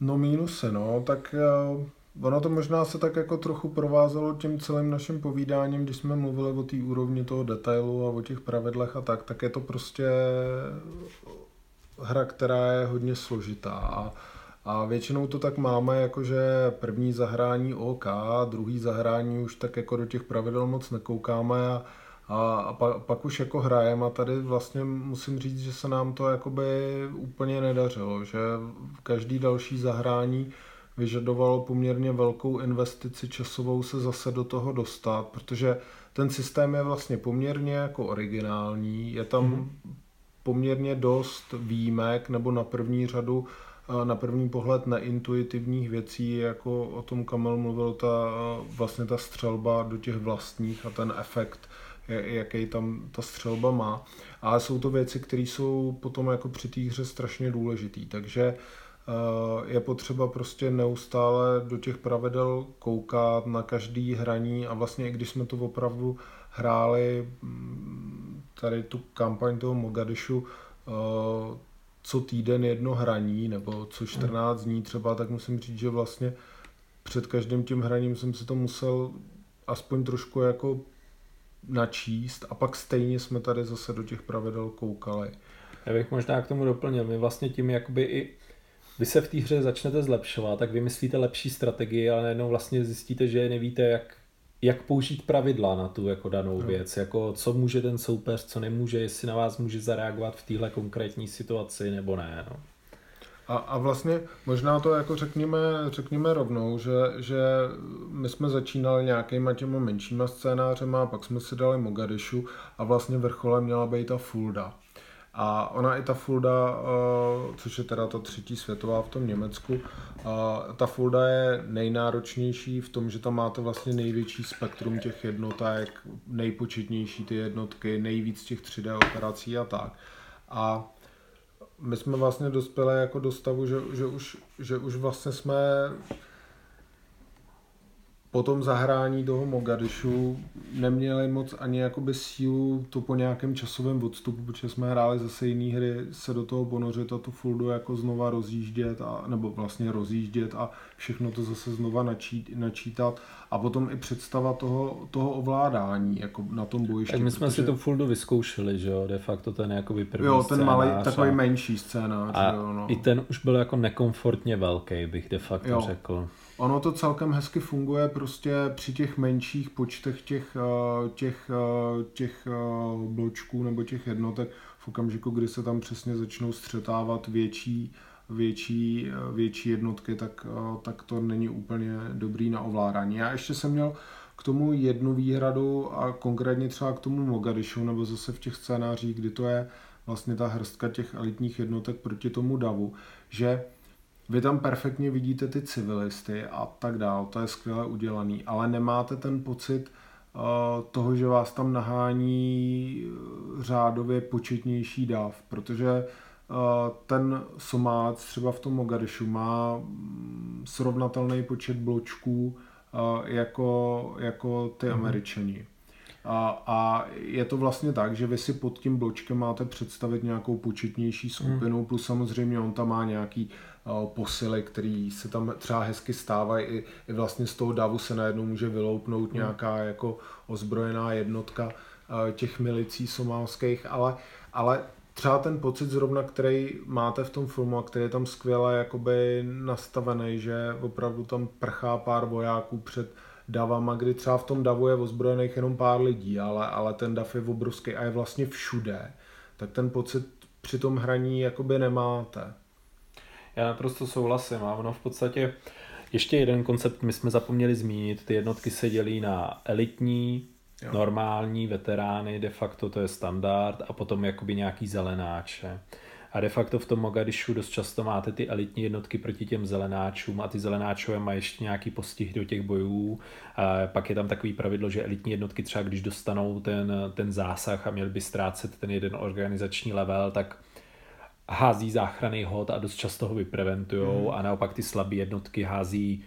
No mínusy, no, tak eh, Ono to možná se tak jako trochu provázelo tím celým naším povídáním, když jsme mluvili o té úrovni toho detailu a o těch pravidlech a tak, tak je to prostě hra, která je hodně složitá. A, a většinou to tak máme, jakože první zahrání OK, druhý zahrání už tak jako do těch pravidel moc nekoukáme a, a, a pak, pak už jako hrajeme a tady vlastně musím říct, že se nám to jakoby úplně nedařilo, že každý další zahrání vyžadovalo poměrně velkou investici časovou se zase do toho dostat, protože ten systém je vlastně poměrně jako originální, je tam mm. poměrně dost výjimek nebo na první řadu na první pohled neintuitivních věcí, jako o tom Kamel mluvil, ta, vlastně ta střelba do těch vlastních a ten efekt, jaký tam ta střelba má. Ale jsou to věci, které jsou potom jako při té hře strašně důležitý. Takže je potřeba prostě neustále do těch pravidel koukat na každý hraní a vlastně i když jsme to opravdu hráli mm, tady tu kampaň toho Mogadishu co týden jedno hraní nebo co 14 dní třeba, tak musím říct, že vlastně před každým tím hraním jsem si to musel aspoň trošku jako načíst a pak stejně jsme tady zase do těch pravidel koukali. Já bych možná k tomu doplnil, my vlastně tím jakoby i vy se v té hře začnete zlepšovat, tak vymyslíte lepší strategii, ale najednou vlastně zjistíte, že nevíte, jak, jak použít pravidla na tu jako danou no. věc, jako co může ten soupeř, co nemůže, jestli na vás může zareagovat v téhle konkrétní situaci nebo ne. No. A, a vlastně možná to jako řekněme, řekněme rovnou, že, že my jsme začínali nějakýma těma menšíma scénářema, pak jsme si dali Mogadishu a vlastně vrcholem měla být ta Fulda. A ona i ta Fulda, eh, což je teda ta třetí světová v tom Německu, eh, ta Fulda je nejnáročnější v tom, že tam máte vlastně největší spektrum těch jednotek, nejpočetnější ty jednotky, nejvíc těch 3D operací a tak. A my jsme vlastně dospěli jako do stavu, že, že, už, že už vlastně jsme po tom zahrání toho Mogadišu neměli moc ani jakoby sílu to po nějakém časovém odstupu, protože jsme hráli zase jiné hry, se do toho ponořit a tu fuldu jako znova rozjíždět, a, nebo vlastně rozjíždět a všechno to zase znova načít, načítat a potom i představa toho, toho ovládání jako na tom bojišti. Tak my jsme protože... si tu fuldu vyzkoušeli, že jo, de facto ten jakoby první Jo, ten malý, takový menší scénář. A jo, no. i ten už byl jako nekomfortně velký, bych de facto jo. řekl. Ono to celkem hezky funguje prostě při těch menších počtech těch, eh, těch, eh, těch eh, bločků nebo těch jednotek v okamžiku, kdy se tam přesně začnou střetávat větší, větší, větší jednotky, tak, tak to není úplně dobrý na ovládání. Já ještě jsem měl k tomu jednu výhradu a konkrétně třeba k tomu Mogadishu nebo zase v těch scénářích, kdy to je vlastně ta hrstka těch elitních jednotek proti tomu davu, že vy tam perfektně vidíte ty civilisty a tak dál, to je skvěle udělaný, ale nemáte ten pocit uh, toho, že vás tam nahání uh, řádově početnější dav, protože uh, ten Somálec třeba v tom Mogadishu má mm, srovnatelný počet bločků jako, jako ty mm-hmm. Američani. A, a je to vlastně tak, že vy si pod tím bločkem máte představit nějakou početnější skupinu, mm. plus samozřejmě on tam má nějaký uh, posily, který se tam třeba hezky stávají, i, i vlastně z toho davu se najednou může vyloupnout mm. nějaká jako ozbrojená jednotka uh, těch milicí somálských, ale, ale třeba ten pocit zrovna, který máte v tom filmu a který je tam skvěle jakoby nastavený, že opravdu tam prchá pár vojáků před davama, kdy třeba v tom davu je ozbrojených jenom pár lidí, ale, ale ten dav je obrovský a je vlastně všude, tak ten pocit při tom hraní jakoby nemáte. Já naprosto souhlasím a ono v podstatě ještě jeden koncept my jsme zapomněli zmínit, ty jednotky se dělí na elitní, jo. normální, veterány, de facto to je standard a potom jakoby nějaký zelenáče. A de facto v tom Mogadishu dost často máte ty elitní jednotky proti těm zelenáčům a ty zelenáčové mají ještě nějaký postih do těch bojů. A pak je tam takový pravidlo, že elitní jednotky třeba když dostanou ten, ten zásah a měli by ztrácet ten jeden organizační level, tak hází záchranný hod a dost často ho vypreventujou mm. a naopak ty slabé jednotky hází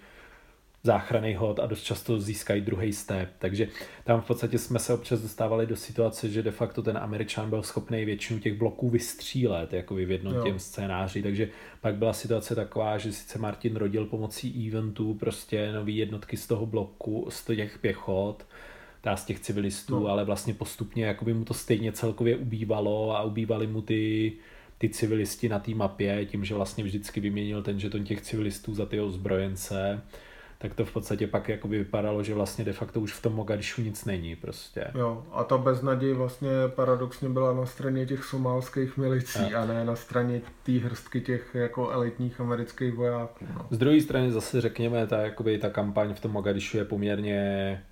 záchranný hod a dost často získají druhý step. Takže tam v podstatě jsme se občas dostávali do situace, že de facto ten Američan byl schopný většinu těch bloků vystřílet jako v jednotě scénáři. Takže pak byla situace taková, že sice Martin rodil pomocí eventů prostě nový jednotky z toho bloku, z těch pěchot, ta z těch civilistů, no. ale vlastně postupně jakoby mu to stejně celkově ubývalo a ubývaly mu ty ty civilisti na té mapě, tím, že vlastně vždycky vyměnil ten žeton těch civilistů za ty ozbrojence tak to v podstatě pak jakoby vypadalo, že vlastně de facto už v tom Mogadishu nic není prostě. Jo, a ta beznaděj vlastně paradoxně byla na straně těch somálských milicí a, a ne na straně té hrstky těch jako elitních amerických vojáků. No. Z druhé strany zase řekněme, ta, jakoby, ta kampaň v tom Mogadishu je poměrně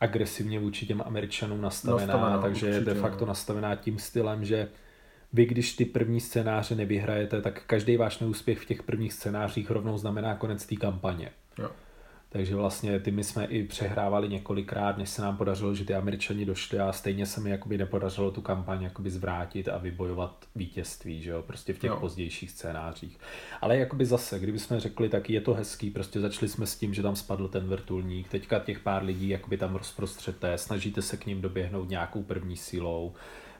agresivně vůči těm Američanům nastavená, nastavená takže určitě, je de facto no. nastavená tím stylem, že vy, když ty první scénáře nevyhrajete, tak každý váš neúspěch v těch prvních scénářích rovnou znamená konec té kampaně. Jo. Takže vlastně ty my jsme i přehrávali několikrát, než se nám podařilo, že ty američani došli a stejně se mi jakoby nepodařilo tu kampaň jakoby zvrátit a vybojovat vítězství, že jo, prostě v těch jo. pozdějších scénářích. Ale jakoby zase, kdyby jsme řekli, tak je to hezký, prostě začali jsme s tím, že tam spadl ten vrtulník, teďka těch pár lidí jakoby tam rozprostřete, snažíte se k ním doběhnout nějakou první silou,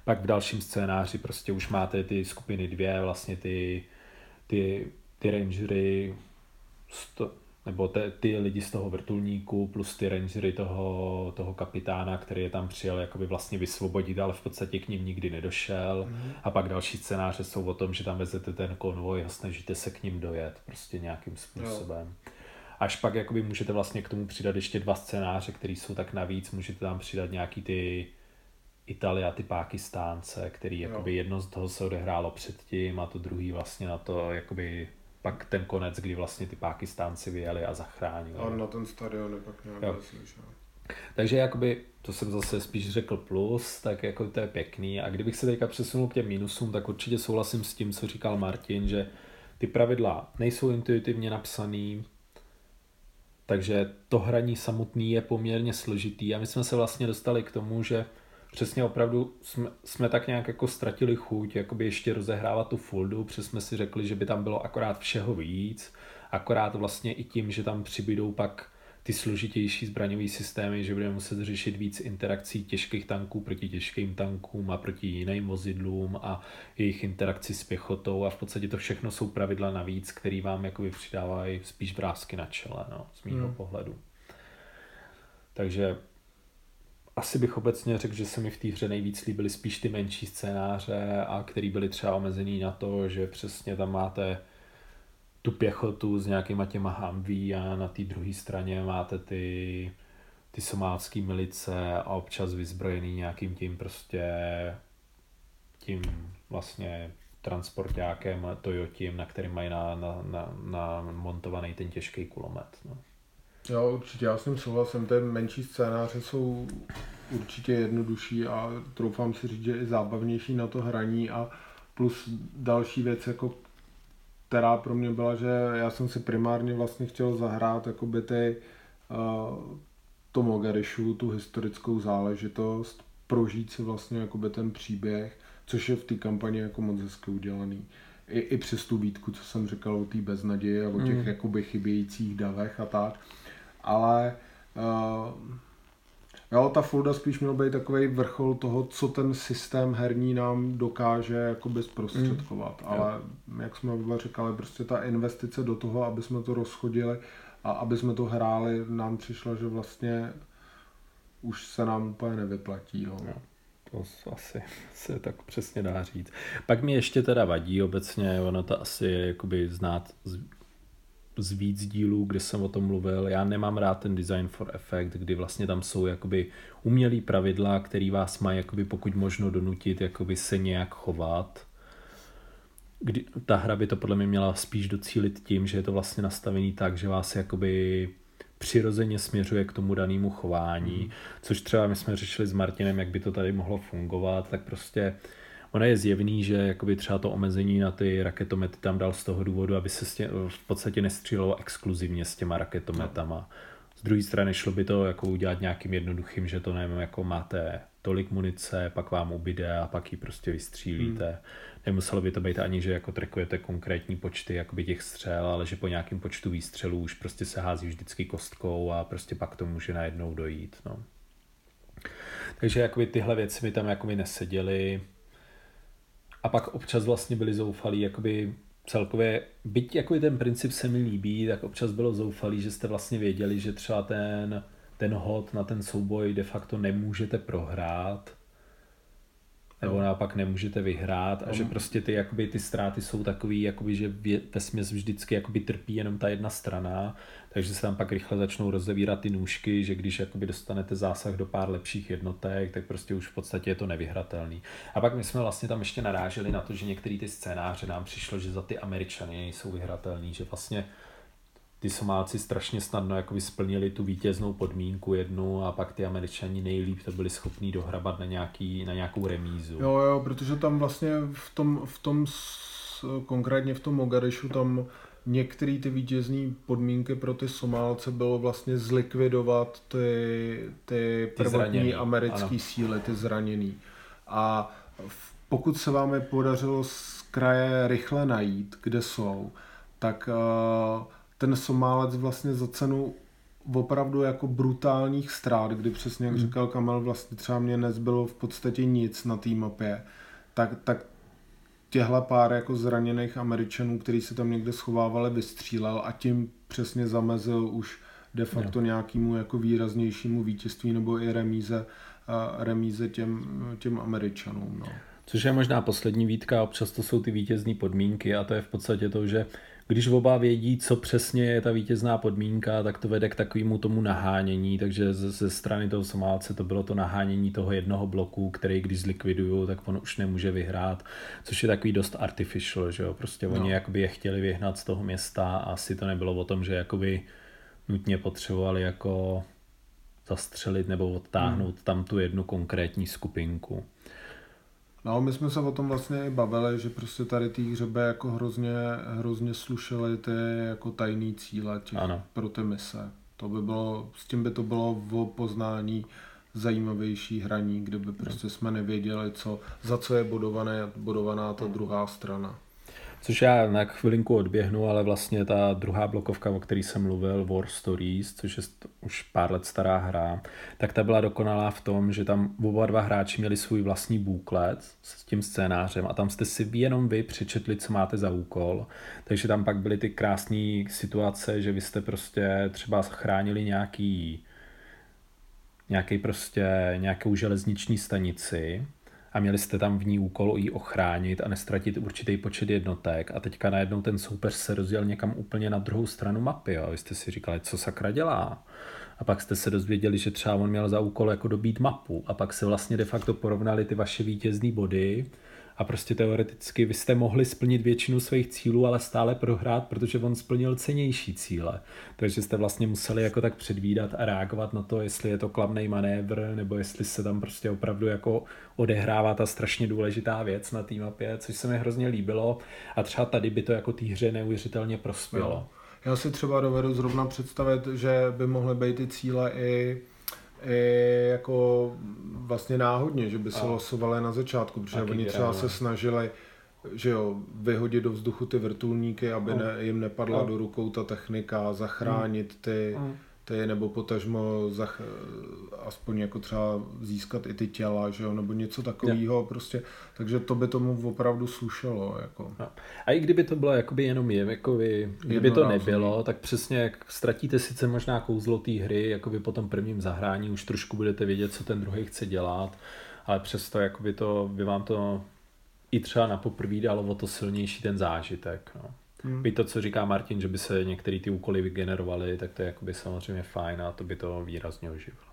pak v dalším scénáři prostě už máte ty skupiny dvě, vlastně ty, ty, ty rangery, sto, nebo te, ty lidi z toho vrtulníku plus ty rangery toho, toho kapitána, který je tam přijel jakoby vlastně vysvobodit, ale v podstatě k ním nikdy nedošel. Mm. A pak další scénáře jsou o tom, že tam vezete ten konvoj a snažíte se k ním dojet prostě nějakým způsobem. Jo. Až pak jakoby můžete vlastně k tomu přidat ještě dva scénáře, které jsou tak navíc, můžete tam přidat nějaký ty Italia, ty Pákistánce, který jakoby jedno z toho se odehrálo předtím a to druhý vlastně na to jakoby pak ten konec, kdy vlastně ty Pákistánci vyjeli a zachránili. A na ten stadion je pak nějak Takže jakoby, to jsem zase spíš řekl plus, tak jako to je pěkný. A kdybych se teďka přesunul k těm minusům, tak určitě souhlasím s tím, co říkal Martin, že ty pravidla nejsou intuitivně napsaný, takže to hraní samotný je poměrně složitý a my jsme se vlastně dostali k tomu, že přesně opravdu jsme, jsme tak nějak jako ztratili chuť, jakoby ještě rozehrávat tu foldu, přes jsme si řekli, že by tam bylo akorát všeho víc, akorát vlastně i tím, že tam přibydou pak ty složitější zbraňové systémy, že budeme muset řešit víc interakcí těžkých tanků proti těžkým tankům a proti jiným vozidlům a jejich interakci s pěchotou a v podstatě to všechno jsou pravidla navíc, které vám jakoby přidávají spíš vrázky na čele, no, z mýho hmm. pohledu. Takže asi bych obecně řekl, že se mi v té hře nejvíc líbily spíš ty menší scénáře a který byly třeba omezený na to, že přesně tam máte tu pěchotu s nějakýma těma Humvee a na té druhé straně máte ty, ty somálské milice a občas vyzbrojený nějakým tím prostě tím vlastně transportákem Toyotím, na kterým mají na, na, na, na montovaný ten těžký kulomet. No. Jo, určitě, já s tím souhlasím, ty menší scénáře jsou určitě jednodušší a troufám si říct, že i zábavnější na to hraní a plus další věc, jako která pro mě byla, že já jsem si primárně vlastně chtěl zahrát jakoby ty uh, to Mogadishu, tu historickou záležitost, prožít si vlastně jakoby ten příběh, což je v té kampani jako moc hezky udělaný. I, I přes tu výtku, co jsem říkal o té beznaději a o těch mm. jakoby chybějících davech a tak. Ale uh, Jo, ta folda spíš měl být takový vrchol toho, co ten systém herní nám dokáže jakoby zprostředkovat. Mm. Ale jak jsme oba říkali, prostě ta investice do toho, aby jsme to rozchodili a aby jsme to hráli, nám přišla, že vlastně už se nám úplně nevyplatí. Jo. No, to asi *laughs* se tak přesně dá říct. Pak mi ještě teda vadí obecně, ono to asi je jakoby znát z víc dílů, kde jsem o tom mluvil. Já nemám rád ten design for effect, kdy vlastně tam jsou jakoby umělý pravidla, který vás mají jakoby pokud možno donutit jakoby se nějak chovat. Kdy, ta hra by to podle mě měla spíš docílit tím, že je to vlastně nastavený tak, že vás jakoby přirozeně směřuje k tomu danému chování, mm. což třeba my jsme řešili s Martinem, jak by to tady mohlo fungovat, tak prostě uh, Ono je zjevný, že jakoby třeba to omezení na ty raketomety tam dal z toho důvodu, aby se tě, v podstatě nestřílelo exkluzivně s těma raketometama. Z druhé strany šlo by to jako udělat nějakým jednoduchým, že to nevím, jako máte tolik munice, pak vám ubyde a pak ji prostě vystřílíte. Hmm. Nemuselo by to být ani, že jako trekujete konkrétní počty jakoby těch střel, ale že po nějakém počtu výstřelů už prostě se hází vždycky kostkou a prostě pak to může najednou dojít. No. Takže jakoby tyhle věci mi tam jakoby neseděly a pak občas vlastně byli zoufalí, jakoby celkově, byť jako ten princip se mi líbí, tak občas bylo zoufalý, že jste vlastně věděli, že třeba ten, ten hod na ten souboj de facto nemůžete prohrát, nebo naopak nemůžete vyhrát a že mhm. prostě ty, jakoby, ty ztráty jsou takový, jakoby, že ve směs vždycky jakoby trpí jenom ta jedna strana, takže se tam pak rychle začnou rozevírat ty nůžky, že když jakoby dostanete zásah do pár lepších jednotek, tak prostě už v podstatě je to nevyhratelný. A pak my jsme vlastně tam ještě naráželi na to, že některé ty scénáře nám přišlo, že za ty Američany nejsou vyhratelný, že vlastně ty Somálci strašně snadno jako splnili tu vítěznou podmínku jednu a pak ty Američani nejlíp to byli schopní dohrabat na, nějaký, na nějakou remízu. Jo, jo, protože tam vlastně v tom, v tom konkrétně v tom Mogadishu tam některé ty vítězné podmínky pro ty Somálce bylo vlastně zlikvidovat ty, ty prvotní americké síly, ty zraněný. A pokud se vám je podařilo z kraje rychle najít, kde jsou, tak uh, ten Somálec vlastně za cenu opravdu jako brutálních ztrát, kdy přesně jak mm. říkal Kamel, vlastně třeba mě nezbylo v podstatě nic na té mapě, tak, tak těhle pár jako zraněných Američanů, který se tam někde schovávali, vystřílel a tím přesně zamezil už de facto no. nějakému jako výraznějšímu vítězství nebo i remíze, remíze těm, těm Američanům. No. Což je možná poslední výtka, občas to jsou ty vítězní podmínky a to je v podstatě to, že když oba vědí, co přesně je ta vítězná podmínka, tak to vede k takovému tomu nahánění, takže ze, ze strany toho Somálce to bylo to nahánění toho jednoho bloku, který když zlikvidují, tak on už nemůže vyhrát, což je takový dost artificial, že jo, prostě oni no. jakoby je chtěli vyhnat z toho města a asi to nebylo o tom, že jakoby nutně potřebovali jako zastřelit nebo odtáhnout hmm. tam tu jednu konkrétní skupinku. No, my jsme se o tom vlastně i bavili, že prostě tady ty hřebe jako hrozně, hrozně slušely ty jako tajný cíle těch, ano. pro ty mise. To by bylo, s tím by to bylo v poznání zajímavější hraní, kde by prostě jsme nevěděli, co, za co je budované, budovaná ta druhá strana. Což já na chvilinku odběhnu, ale vlastně ta druhá blokovka, o který jsem mluvil, War Stories, což je už pár let stará hra, tak ta byla dokonalá v tom, že tam oba dva hráči měli svůj vlastní bůklet s tím scénářem a tam jste si jenom vy přečetli, co máte za úkol. Takže tam pak byly ty krásné situace, že vy jste prostě třeba chránili nějaký nějaký prostě nějakou železniční stanici a měli jste tam v ní úkol ji ochránit a nestratit určitý počet jednotek. A teďka najednou ten soupeř se rozjel někam úplně na druhou stranu mapy a vy jste si říkali, co sakra dělá. A pak jste se dozvěděli, že třeba on měl za úkol jako dobít mapu. A pak se vlastně de facto porovnali ty vaše vítězné body a prostě teoreticky vy jste mohli splnit většinu svých cílů, ale stále prohrát, protože on splnil cenější cíle. Takže jste vlastně museli jako tak předvídat a reagovat na to, jestli je to klamný manévr, nebo jestli se tam prostě opravdu jako odehrává ta strašně důležitá věc na té mapě, což se mi hrozně líbilo a třeba tady by to jako té hře neuvěřitelně prospělo. Já si třeba dovedu zrovna představit, že by mohly být ty cíle i i jako vlastně náhodně, že by se a. losovali na začátku, protože Taky oni třeba se snažili že jo, vyhodit do vzduchu ty vrtulníky, aby no. ne, jim nepadla no. do rukou ta technika, zachránit ty, mm ty, nebo potažmo zach, aspoň jako třeba získat i ty těla, že jo, nebo něco takového prostě, takže to by tomu opravdu slušelo, jako. No. A i kdyby to bylo jakoby jenom je, jako vy, kdyby to nebylo, tak přesně jak ztratíte sice možná kouzlo té hry, jakoby po tom prvním zahrání už trošku budete vědět, co ten druhý chce dělat, ale přesto jakoby to, by vám to i třeba na poprvé dalo o to silnější ten zážitek, no. Hmm. Byť to, co říká Martin, že by se některé ty úkoly vygenerovaly, tak to je jakoby samozřejmě fajn a to by to výrazně oživilo.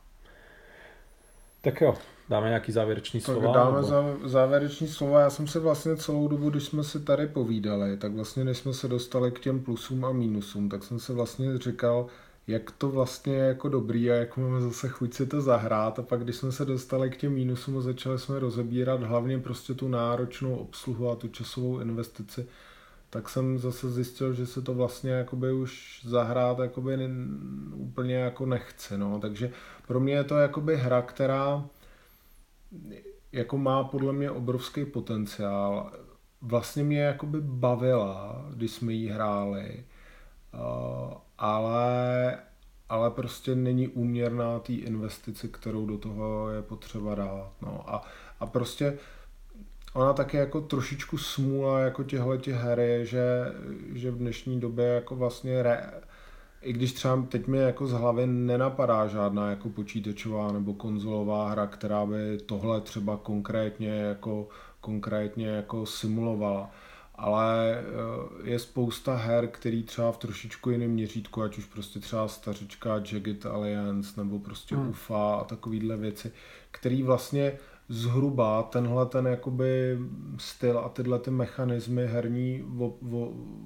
Tak jo, dáme nějaký závěrečný tak slova? dáme nebo? závěrečný slova. Já jsem se vlastně celou dobu, když jsme si tady povídali, tak vlastně než jsme se dostali k těm plusům a mínusům, tak jsem se vlastně říkal, jak to vlastně je jako dobrý a jak máme zase chuť si to zahrát a pak když jsme se dostali k těm mínusům a začali jsme rozebírat hlavně prostě tu náročnou obsluhu a tu časovou investici, tak jsem zase zjistil, že se to vlastně jakoby už zahrát jakoby úplně jako nechce, no. Takže pro mě je to jakoby hra, která jako má podle mě obrovský potenciál. Vlastně mě jakoby bavila, když jsme ji hráli, ale, ale prostě není úměrná té investici, kterou do toho je potřeba dát. No. A, a prostě ona také jako trošičku smůla jako těhle těch her je, že, že v dnešní době jako vlastně re, i když třeba teď mi jako z hlavy nenapadá žádná jako počítačová nebo konzolová hra, která by tohle třeba konkrétně jako, konkrétně jako simulovala. Ale eh, je spousta her, který třeba v trošičku jiném měřítku, ať už prostě třeba stařička Jagged Alliance nebo prostě hmm. UFA a takovýhle věci, který vlastně zhruba tenhle ten jakoby styl a tyhle ty mechanismy herní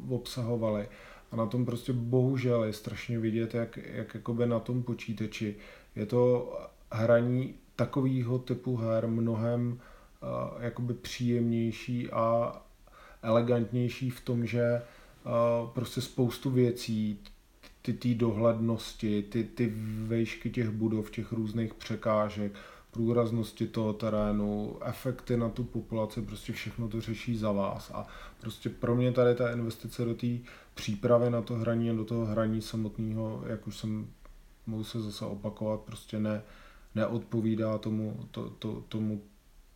obsahovaly. A na tom prostě bohužel je strašně vidět, jak, jak jakoby na tom počítači je to hraní takového typu her mnohem uh, jakoby příjemnější a elegantnější v tom, že uh, prostě spoustu věcí, ty, ty dohlednosti, ty, ty vejšky těch budov, těch různých překážek, průraznosti toho terénu, efekty na tu populaci, prostě všechno to řeší za vás. A prostě pro mě tady ta investice do té přípravy na to hraní a do toho hraní samotného, jak už jsem mohu se zase opakovat, prostě ne, neodpovídá tomu, to, to, tomu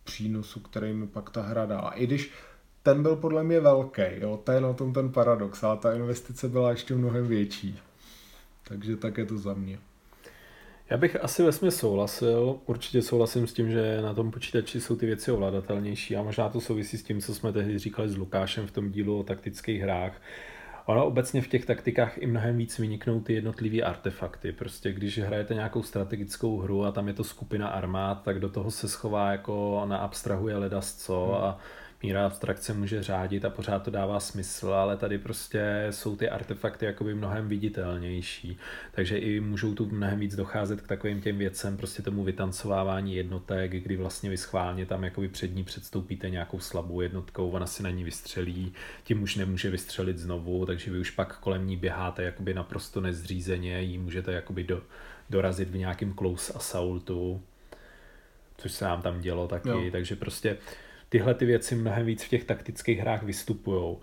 přínosu, který mi pak ta hra dá. I když ten byl podle mě velký, jo, to je na tom ten paradox, ale ta investice byla ještě mnohem větší. Takže tak je to za mě. Já bych asi vesmě souhlasil. Určitě souhlasím s tím, že na tom počítači jsou ty věci ovladatelnější a možná to souvisí s tím, co jsme tehdy říkali s Lukášem v tom dílu o taktických hrách. Ono obecně v těch taktikách i mnohem víc vyniknou ty jednotlivé artefakty. Prostě když hrajete nějakou strategickou hru a tam je to skupina armád, tak do toho se schová jako na abstrahuje ledasco hmm. a míra abstrakce může řádit a pořád to dává smysl, ale tady prostě jsou ty artefakty jakoby mnohem viditelnější, takže i můžou tu mnohem víc docházet k takovým těm věcem, prostě tomu vytancovávání jednotek, kdy vlastně vy schválně tam jakoby před ní předstoupíte nějakou slabou jednotkou, ona si na ní vystřelí, tím už nemůže vystřelit znovu, takže vy už pak kolem ní běháte jakoby naprosto nezřízeně, jí můžete jakoby do, dorazit v nějakém close assaultu, což se nám tam dělo taky, jo. takže prostě tyhle ty věci mnohem víc v těch taktických hrách vystupují.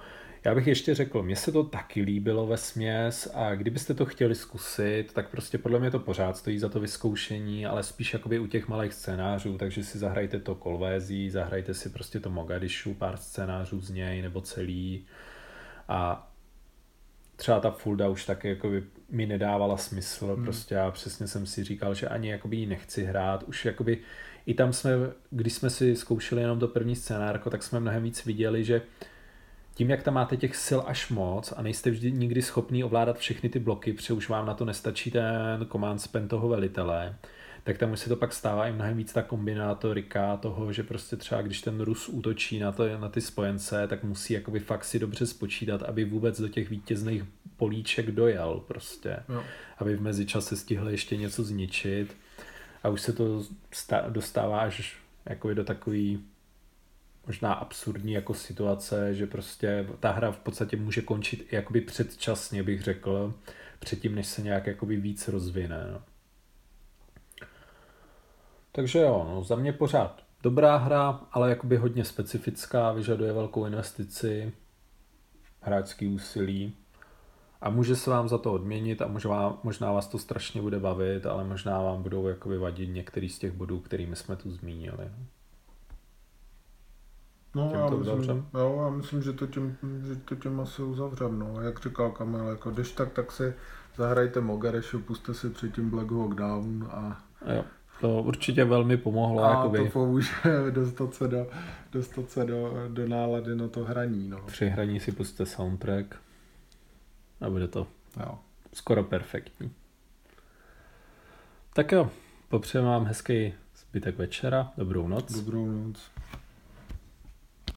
Já bych ještě řekl, mně se to taky líbilo ve směs a kdybyste to chtěli zkusit, tak prostě podle mě to pořád stojí za to vyzkoušení, ale spíš jakoby u těch malých scénářů, takže si zahrajte to Kolvézí, zahrajte si prostě to Mogadishu, pár scénářů z něj nebo celý a třeba ta Fulda už taky jakoby mi nedávala smysl, hmm. prostě já přesně jsem si říkal, že ani jakoby ji nechci hrát, už jakoby i tam jsme, když jsme si zkoušeli jenom to první scénárko, tak jsme mnohem víc viděli, že tím, jak tam máte těch sil až moc a nejste vždy nikdy schopný ovládat všechny ty bloky, protože už vám na to nestačí ten command span toho velitele, tak tam už se to pak stává i mnohem víc ta kombinátorika toho, že prostě třeba když ten Rus útočí na, to, na ty spojence, tak musí jakoby fakt si dobře spočítat, aby vůbec do těch vítězných políček dojel prostě. Jo. Aby v mezičase stihl ještě něco zničit a už se to dostává až jako do takový možná absurdní jako situace, že prostě ta hra v podstatě může končit jakoby předčasně, bych řekl, předtím, než se nějak jakoby víc rozvine. No. Takže jo, no, za mě pořád dobrá hra, ale jakoby hodně specifická, vyžaduje velkou investici, hráčský úsilí a může se vám za to odměnit a možná, možná vás to strašně bude bavit, ale možná vám budou jakoby vadit některý z těch bodů, kterými jsme tu zmínili. No, já myslím, jo, já myslím, že to tím, že to tím asi uzavřem, no. Jak říkal Kamil, jako když tak, tak si zahrajte Mogarešu, puste si předtím Black Hawk Down a... Jo, to určitě velmi pomohlo. A jakoby. to pomůže *laughs* dostat se, do, dostat se do, do nálady na to hraní, no. Při hraní si puste soundtrack a bude to jo. skoro perfektní. Tak jo, popřeju vám hezký zbytek večera, dobrou noc. Dobrou noc.